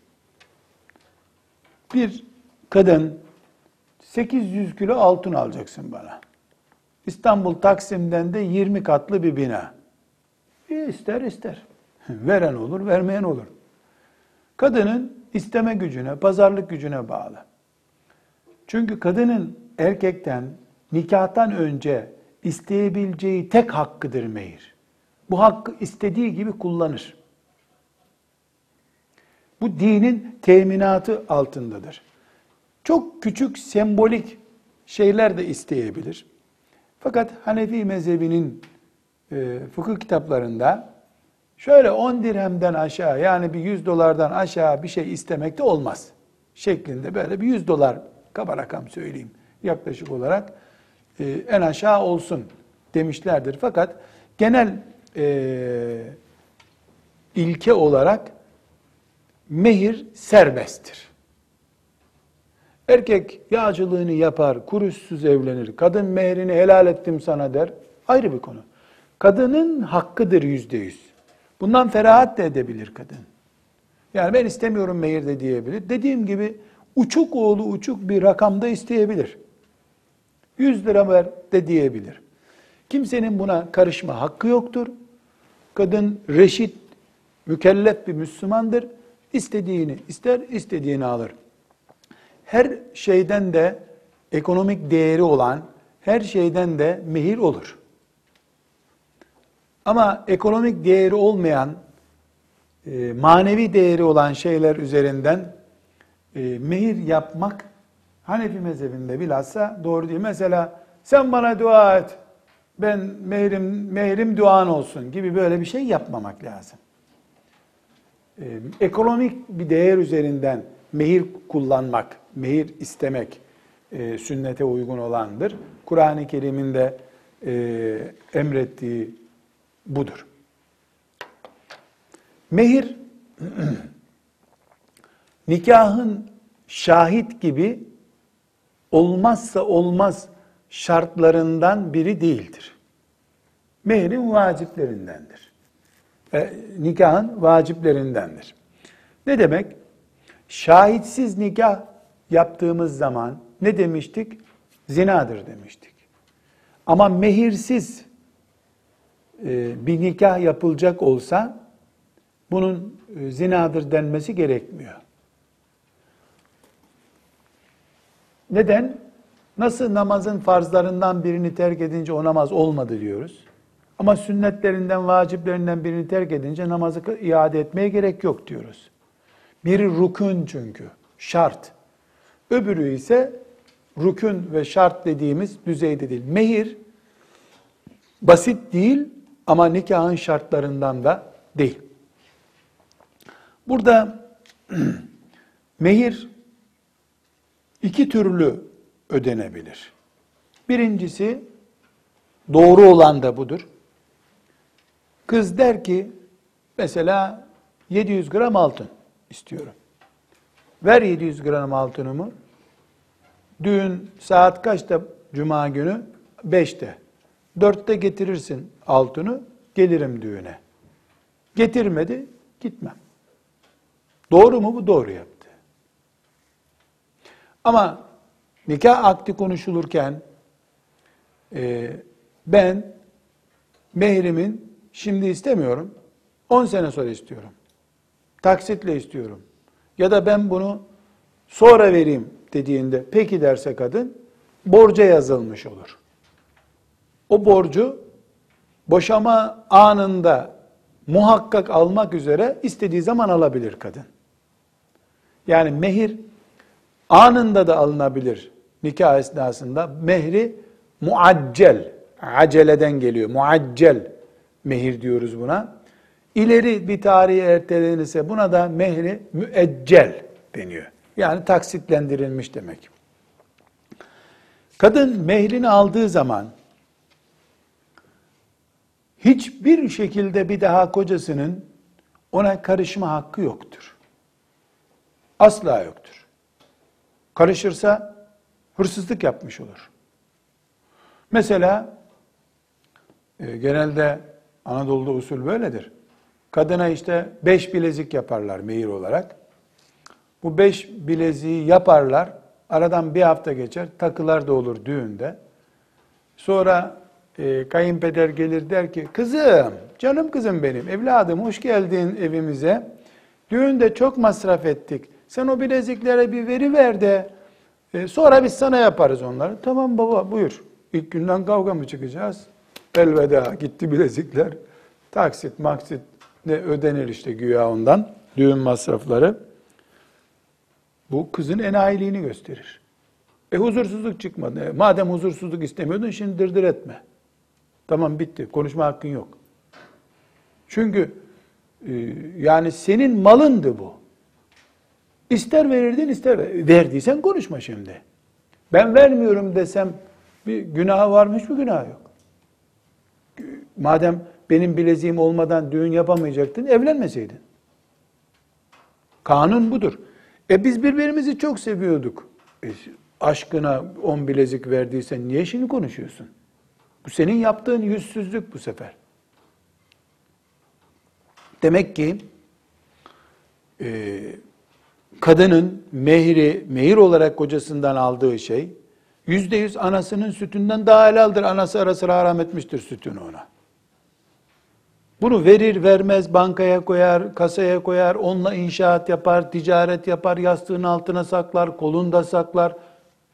Bir kadın 800 kilo altın alacaksın bana. İstanbul Taksim'den de 20 katlı bir bina. E ister ister. Veren olur, vermeyen olur. Kadının isteme gücüne, pazarlık gücüne bağlı. Çünkü kadının erkekten nikahtan önce isteyebileceği tek hakkıdır mehir. Bu hakkı istediği gibi kullanır. Bu dinin teminatı altındadır. Çok küçük sembolik şeyler de isteyebilir. Fakat Hanefi mezhebinin e, fıkıh kitaplarında şöyle 10 dirhemden aşağı yani bir 100 dolardan aşağı bir şey istemek de olmaz. Şeklinde böyle bir 100 dolar kaba rakam söyleyeyim yaklaşık olarak e, en aşağı olsun demişlerdir. Fakat genel e, ilke olarak mehir serbesttir. Erkek yağcılığını yapar, kuruşsuz evlenir. Kadın mehrini helal ettim sana der. Ayrı bir konu. Kadının hakkıdır yüzde yüz. Bundan ferahat da edebilir kadın. Yani ben istemiyorum mehir de diyebilir. Dediğim gibi uçuk oğlu uçuk bir rakamda isteyebilir. 100 lira ver de diyebilir. Kimsenin buna karışma hakkı yoktur. Kadın reşit, mükellef bir Müslümandır. İstediğini ister, istediğini alır. Her şeyden de ekonomik değeri olan her şeyden de mehir olur. Ama ekonomik değeri olmayan, e, manevi değeri olan şeyler üzerinden e, mehir yapmak Hanefi mezhebinde bilhassa doğru değil. Mesela sen bana dua et, ben mehrim, mehrim duan olsun gibi böyle bir şey yapmamak lazım. Ee, ekonomik bir değer üzerinden mehir kullanmak, mehir istemek e, sünnete uygun olandır. Kur'an-ı Kerim'in de e, emrettiği budur. Mehir, nikahın şahit gibi olmazsa olmaz şartlarından biri değildir. Mehrin vaciplerindendir. E, nikahın vaciplerindendir. Ne demek? Şahitsiz nikah yaptığımız zaman ne demiştik? Zinadır demiştik. Ama mehirsiz bir nikah yapılacak olsa bunun e, zinadır denmesi gerekmiyor. Neden? Nasıl namazın farzlarından birini terk edince o namaz olmadı diyoruz. Ama sünnetlerinden, vaciplerinden birini terk edince namazı iade etmeye gerek yok diyoruz. Biri rukun çünkü, şart. Öbürü ise rükün ve şart dediğimiz düzeyde değil. Mehir basit değil ama nikahın şartlarından da değil. Burada mehir iki türlü ödenebilir. Birincisi doğru olan da budur. Kız der ki mesela 700 gram altın istiyorum. Ver 700 gram altınımı. Düğün saat kaçta cuma günü? 5'te. 4'te getirirsin altını, gelirim düğüne. Getirmedi, gitmem. Doğru mu bu? Doğru yaptı. Ama nikah akdi konuşulurken e, ben mehrimin şimdi istemiyorum, 10 sene sonra istiyorum. Taksitle istiyorum. Ya da ben bunu sonra vereyim dediğinde peki derse kadın borca yazılmış olur. O borcu boşama anında muhakkak almak üzere istediği zaman alabilir kadın. Yani mehir anında da alınabilir nikah esnasında. Mehri muaccel, aceleden geliyor. Muaccel mehir diyoruz buna. İleri bir tarihe ertelenirse buna da mehri müeccel deniyor. Yani taksitlendirilmiş demek. Kadın mehrini aldığı zaman hiçbir şekilde bir daha kocasının ona karışma hakkı yoktur. Asla yoktur. Karışırsa hırsızlık yapmış olur. Mesela e, genelde Anadolu'da usul böyledir. Kadına işte beş bilezik yaparlar mehir olarak. Bu beş bileziği yaparlar. Aradan bir hafta geçer. Takılar da olur düğünde. Sonra e, kayınpeder gelir der ki kızım, canım kızım benim, evladım hoş geldin evimize. Düğünde çok masraf ettik. Sen o bileziklere bir veri ver de e, sonra biz sana yaparız onları. Tamam baba buyur. İlk günden kavga mı çıkacağız? Elveda gitti bilezikler. Taksit maksit ne ödenir işte güya ondan. Düğün masrafları. Bu kızın enayiliğini gösterir. E huzursuzluk çıkmadı. E, madem huzursuzluk istemiyordun şimdi dırdır etme. Tamam bitti. Konuşma hakkın yok. Çünkü e, yani senin malındı bu. İster verirdin ister ver. verdiysen konuşma şimdi. Ben vermiyorum desem bir günah var mı? Günah yok. Madem benim bileziğim olmadan düğün yapamayacaktın, evlenmeseydin. Kanun budur. E biz birbirimizi çok seviyorduk. E, aşkına on bilezik verdiysen niye şimdi konuşuyorsun? Bu senin yaptığın yüzsüzlük bu sefer. Demek ki e, kadının mehri, mehir olarak kocasından aldığı şey, yüzde yüz anasının sütünden daha helaldir. Anası ara sıra haram etmiştir sütünü ona. Bunu verir vermez bankaya koyar, kasaya koyar, onunla inşaat yapar, ticaret yapar, yastığın altına saklar, kolunda saklar.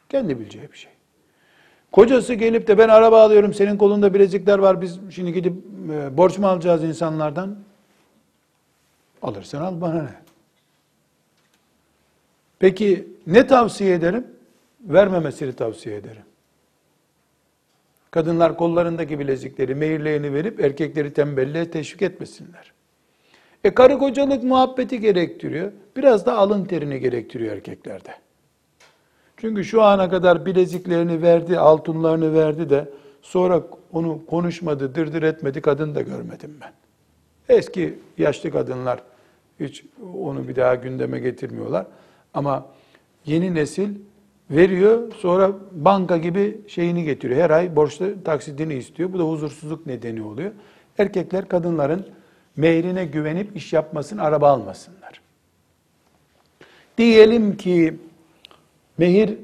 Kendi bileceği bir şey. Kocası gelip de ben araba alıyorum, senin kolunda bilezikler var, biz şimdi gidip e, borç mu alacağız insanlardan? Alırsan al bana ne? Peki ne tavsiye ederim? Vermemesini tavsiye ederim. Kadınlar kollarındaki bilezikleri, mehirlerini verip erkekleri tembelliğe teşvik etmesinler. E karı kocalık muhabbeti gerektiriyor. Biraz da alın terini gerektiriyor erkeklerde. Çünkü şu ana kadar bileziklerini verdi, altınlarını verdi de sonra onu konuşmadı, dırdır etmedi kadın da görmedim ben. Eski yaşlı kadınlar hiç onu bir daha gündeme getirmiyorlar. Ama yeni nesil veriyor. Sonra banka gibi şeyini getiriyor. Her ay borçlu taksidini istiyor. Bu da huzursuzluk nedeni oluyor. Erkekler kadınların mehrine güvenip iş yapmasın, araba almasınlar. Diyelim ki mehir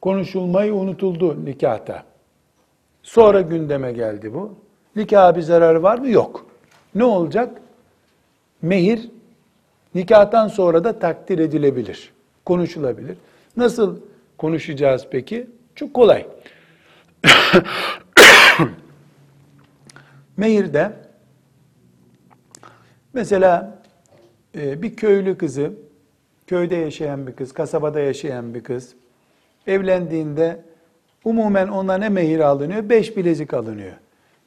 konuşulmayı unutuldu nikahta. Sonra gündeme geldi bu. Nikaha bir zararı var mı? Yok. Ne olacak? Mehir nikahtan sonra da takdir edilebilir. Konuşulabilir. Nasıl konuşacağız peki? Çok kolay. Mehir'de mesela e, bir köylü kızı, köyde yaşayan bir kız, kasabada yaşayan bir kız evlendiğinde umumen ona ne mehir alınıyor? Beş bilezik alınıyor.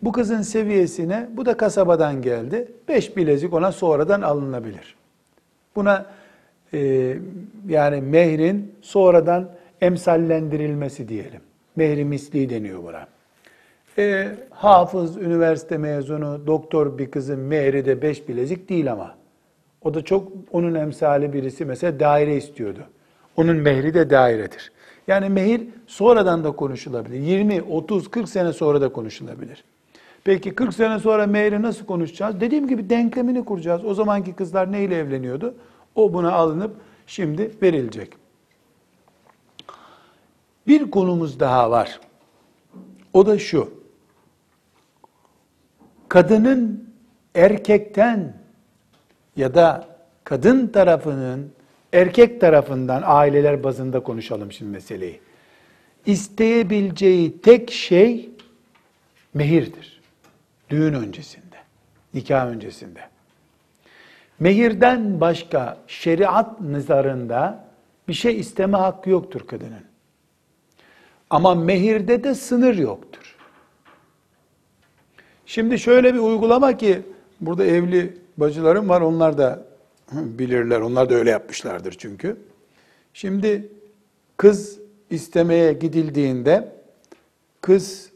Bu kızın seviyesine, bu da kasabadan geldi. Beş bilezik ona sonradan alınabilir. Buna e, yani mehrin sonradan emsallendirilmesi diyelim. Mehri misli deniyor buna. E, hafız, üniversite mezunu, doktor bir kızın mehri de beş bilezik değil ama. O da çok, onun emsali birisi mesela daire istiyordu. Onun mehri de dairedir. Yani mehir sonradan da konuşulabilir. 20, 30, 40 sene sonra da konuşulabilir. Peki 40 sene sonra mehri nasıl konuşacağız? Dediğim gibi denklemini kuracağız. O zamanki kızlar neyle evleniyordu? O buna alınıp şimdi verilecek. Bir konumuz daha var. O da şu. Kadının erkekten ya da kadın tarafının erkek tarafından aileler bazında konuşalım şimdi meseleyi. İsteyebileceği tek şey mehirdir. Düğün öncesinde, nikah öncesinde. Mehirden başka şeriat nazarında bir şey isteme hakkı yoktur kadının. Ama mehirde de sınır yoktur. Şimdi şöyle bir uygulama ki burada evli bacılarım var onlar da bilirler. Onlar da öyle yapmışlardır çünkü. Şimdi kız istemeye gidildiğinde kız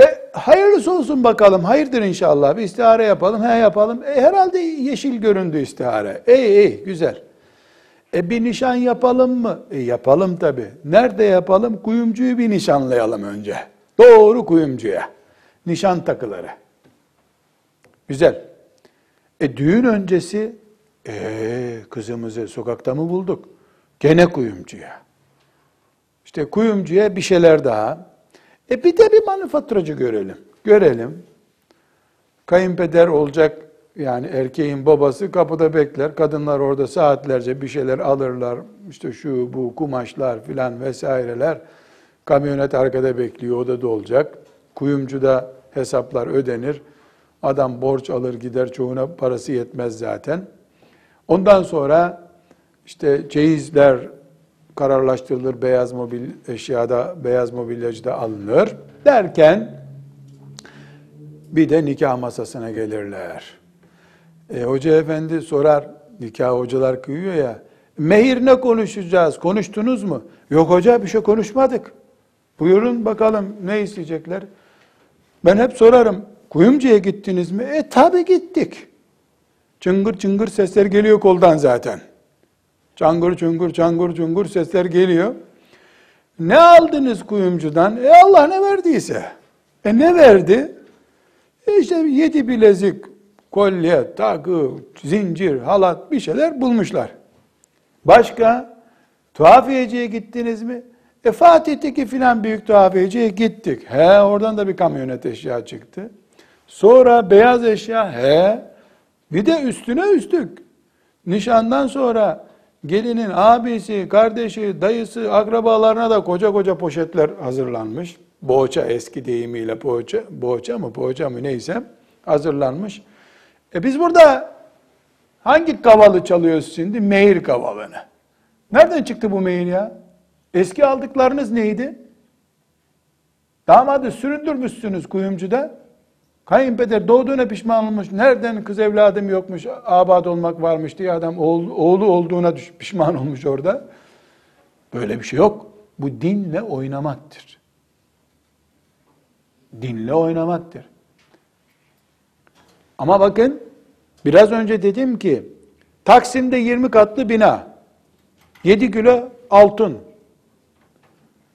e, hayırlısı olsun bakalım. Hayırdır inşallah. Bir istihare yapalım. He yapalım. E, herhalde yeşil göründü istihare. İyi iyi güzel. E bir nişan yapalım mı? E yapalım tabi. Nerede yapalım? Kuyumcuyu bir nişanlayalım önce. Doğru kuyumcuya. Nişan takıları. Güzel. E düğün öncesi ee, kızımızı sokakta mı bulduk? Gene kuyumcuya. İşte kuyumcuya bir şeyler daha. E bir de bir manifaturacı görelim. Görelim. Kayınpeder olacak yani erkeğin babası kapıda bekler. Kadınlar orada saatlerce bir şeyler alırlar. İşte şu bu kumaşlar filan vesaireler. Kamyonet arkada bekliyor odada olacak. Kuyumcuda hesaplar ödenir. Adam borç alır gider çoğuna parası yetmez zaten. Ondan sonra işte ceyizler kararlaştırılır, beyaz mobil eşyada, beyaz mobilyacıda alınır derken bir de nikah masasına gelirler. E, hoca efendi sorar, nikah hocalar kıyıyor ya, mehir ne konuşacağız, konuştunuz mu? Yok hoca bir şey konuşmadık. Buyurun bakalım ne isteyecekler? Ben hep sorarım, kuyumcuya gittiniz mi? E tabi gittik. Çıngır çıngır sesler geliyor koldan zaten. Çangır çungur çangır çungur sesler geliyor. Ne aldınız kuyumcudan? E Allah ne verdiyse. E ne verdi? E işte yedi bilezik, kolye, takı, zincir, halat bir şeyler bulmuşlar. Başka? Tuhafiyeciye gittiniz mi? E Fatih'teki filan büyük tuhafiyeciye gittik. He oradan da bir kamyonet eşya çıktı. Sonra beyaz eşya. He bir de üstüne üstlük nişandan sonra gelinin abisi, kardeşi, dayısı, akrabalarına da koca koca poşetler hazırlanmış. Boğaça eski deyimiyle poğaça, boğaça mı poğaça mı neyse hazırlanmış. E biz burada hangi kavalı çalıyoruz şimdi? Mehir kavalını. Nereden çıktı bu mehir ya? Eski aldıklarınız neydi? Damadı süründürmüşsünüz kuyumcuda. Kayınpeder doğduğuna pişman olmuş. Nereden kız evladım yokmuş, abad olmak varmış diye adam oğlu, oğlu olduğuna pişman olmuş orada. Böyle bir şey yok. Bu dinle oynamaktır. Dinle oynamaktır. Ama bakın biraz önce dedim ki Taksim'de 20 katlı bina 7 kilo altın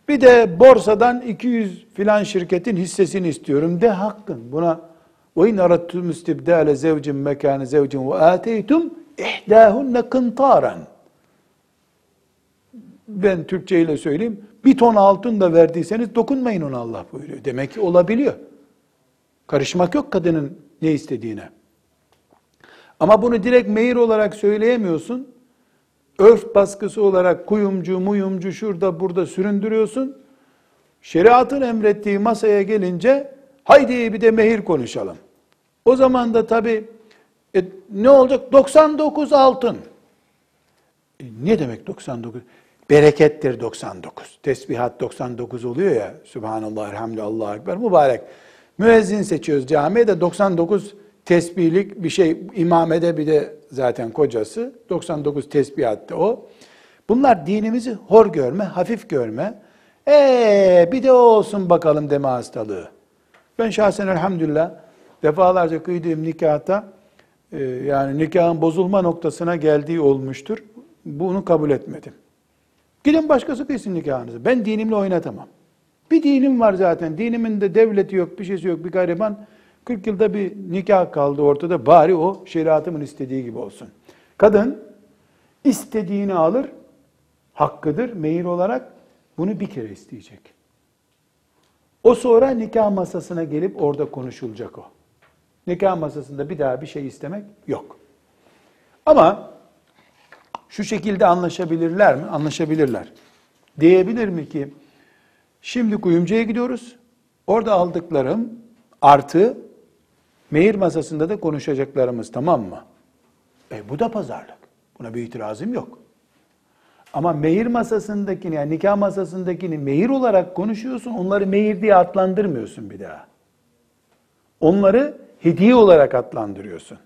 Bir de borsadan 200 filan şirketin hissesini istiyorum de hakkın. Buna ve in aradtum istibdale zevcin mekane zevcin ve ateytum ihdahunne kıntaran. Ben Türkçe ile söyleyeyim. Bir ton altın da verdiyseniz dokunmayın ona Allah buyuruyor. Demek ki olabiliyor. Karışmak yok kadının ne istediğine. Ama bunu direkt meyir olarak söyleyemiyorsun. Örf baskısı olarak kuyumcu, muyumcu şurada burada süründürüyorsun. Şeriatın emrettiği masaya gelince haydi bir de mehir konuşalım. O zaman da tabi e, ne olacak? 99 altın. E, ne demek 99? Berekettir 99. Tesbihat 99 oluyor ya. Sübhanallah, elhamdülillah, Allahu Ekber, mübarek. Müezzin seçiyoruz camiye de 99 tesbihlik bir şey imamede bir de zaten kocası 99 tesbihatte o. Bunlar dinimizi hor görme, hafif görme. Ee bir de o olsun bakalım deme hastalığı. Ben şahsen elhamdülillah defalarca kıydığım nikahta e, yani nikahın bozulma noktasına geldiği olmuştur. Bunu kabul etmedim. Gidin başkası kıysın nikahınızı. Ben dinimle oynatamam. Bir dinim var zaten. Dinimin de devleti yok, bir şeysi yok. Bir gariban 40 yılda bir nikah kaldı ortada. Bari o şeriatımın istediği gibi olsun. Kadın istediğini alır, hakkıdır mehir olarak. Bunu bir kere isteyecek. O sonra nikah masasına gelip orada konuşulacak o. Nikah masasında bir daha bir şey istemek yok. Ama şu şekilde anlaşabilirler mi? Anlaşabilirler. Diyebilir mi ki şimdi kuyumcuya gidiyoruz. Orada aldıklarım artı mehir masasında da konuşacaklarımız tamam mı? E bu da pazarlık. Buna bir itirazım yok. Ama mehir masasındakini yani nikah masasındakini mehir olarak konuşuyorsun. Onları mehir diye adlandırmıyorsun bir daha. Onları hediye olarak adlandırıyorsun.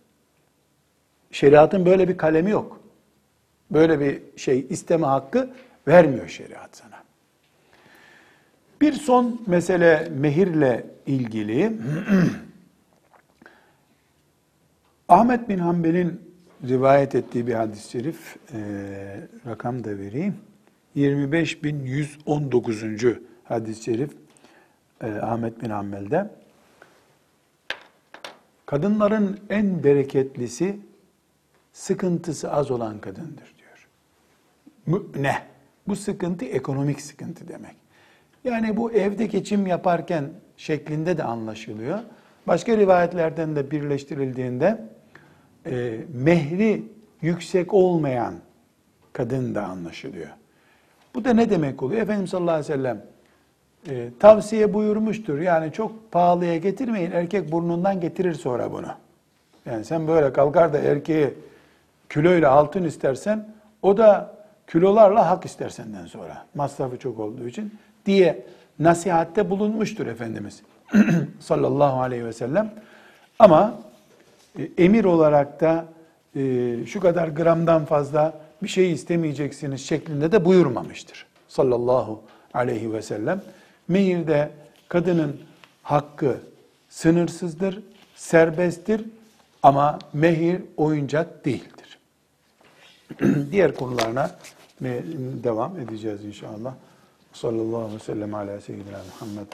Şeriatın böyle bir kalemi yok. Böyle bir şey isteme hakkı vermiyor şeriat sana. Bir son mesele mehirle ilgili. Ahmet bin Hanbel'in rivayet ettiği bir hadis-i şerif, e, rakam da vereyim. 25.119. hadis-i şerif e, Ahmet bin Hanbel'de. Kadınların en bereketlisi sıkıntısı az olan kadındır diyor. Ne? Bu sıkıntı ekonomik sıkıntı demek. Yani bu evde geçim yaparken şeklinde de anlaşılıyor. Başka rivayetlerden de birleştirildiğinde e, mehri yüksek olmayan kadın da anlaşılıyor. Bu da ne demek oluyor? Efendimiz sallallahu aleyhi ve sellem e, tavsiye buyurmuştur. Yani çok pahalıya getirmeyin. Erkek burnundan getirir sonra bunu. Yani sen böyle kalkar da erkeği kiloyla altın istersen o da kilolarla hak ister senden sonra. Masrafı çok olduğu için diye nasihatte bulunmuştur Efendimiz sallallahu aleyhi ve sellem. Ama emir olarak da e, şu kadar gramdan fazla bir şey istemeyeceksiniz şeklinde de buyurmamıştır. Sallallahu aleyhi ve sellem. Mehirde kadının hakkı sınırsızdır, serbesttir ama mehir oyuncak değildir. Diğer konularına devam edeceğiz inşallah. Sallallahu aleyhi ve sellem ala seyyidina Muhammed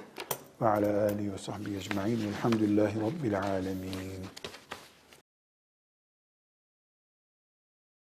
ve ala alihi ve sahbihi ecma'in. Elhamdülillahi Rabbil alemin.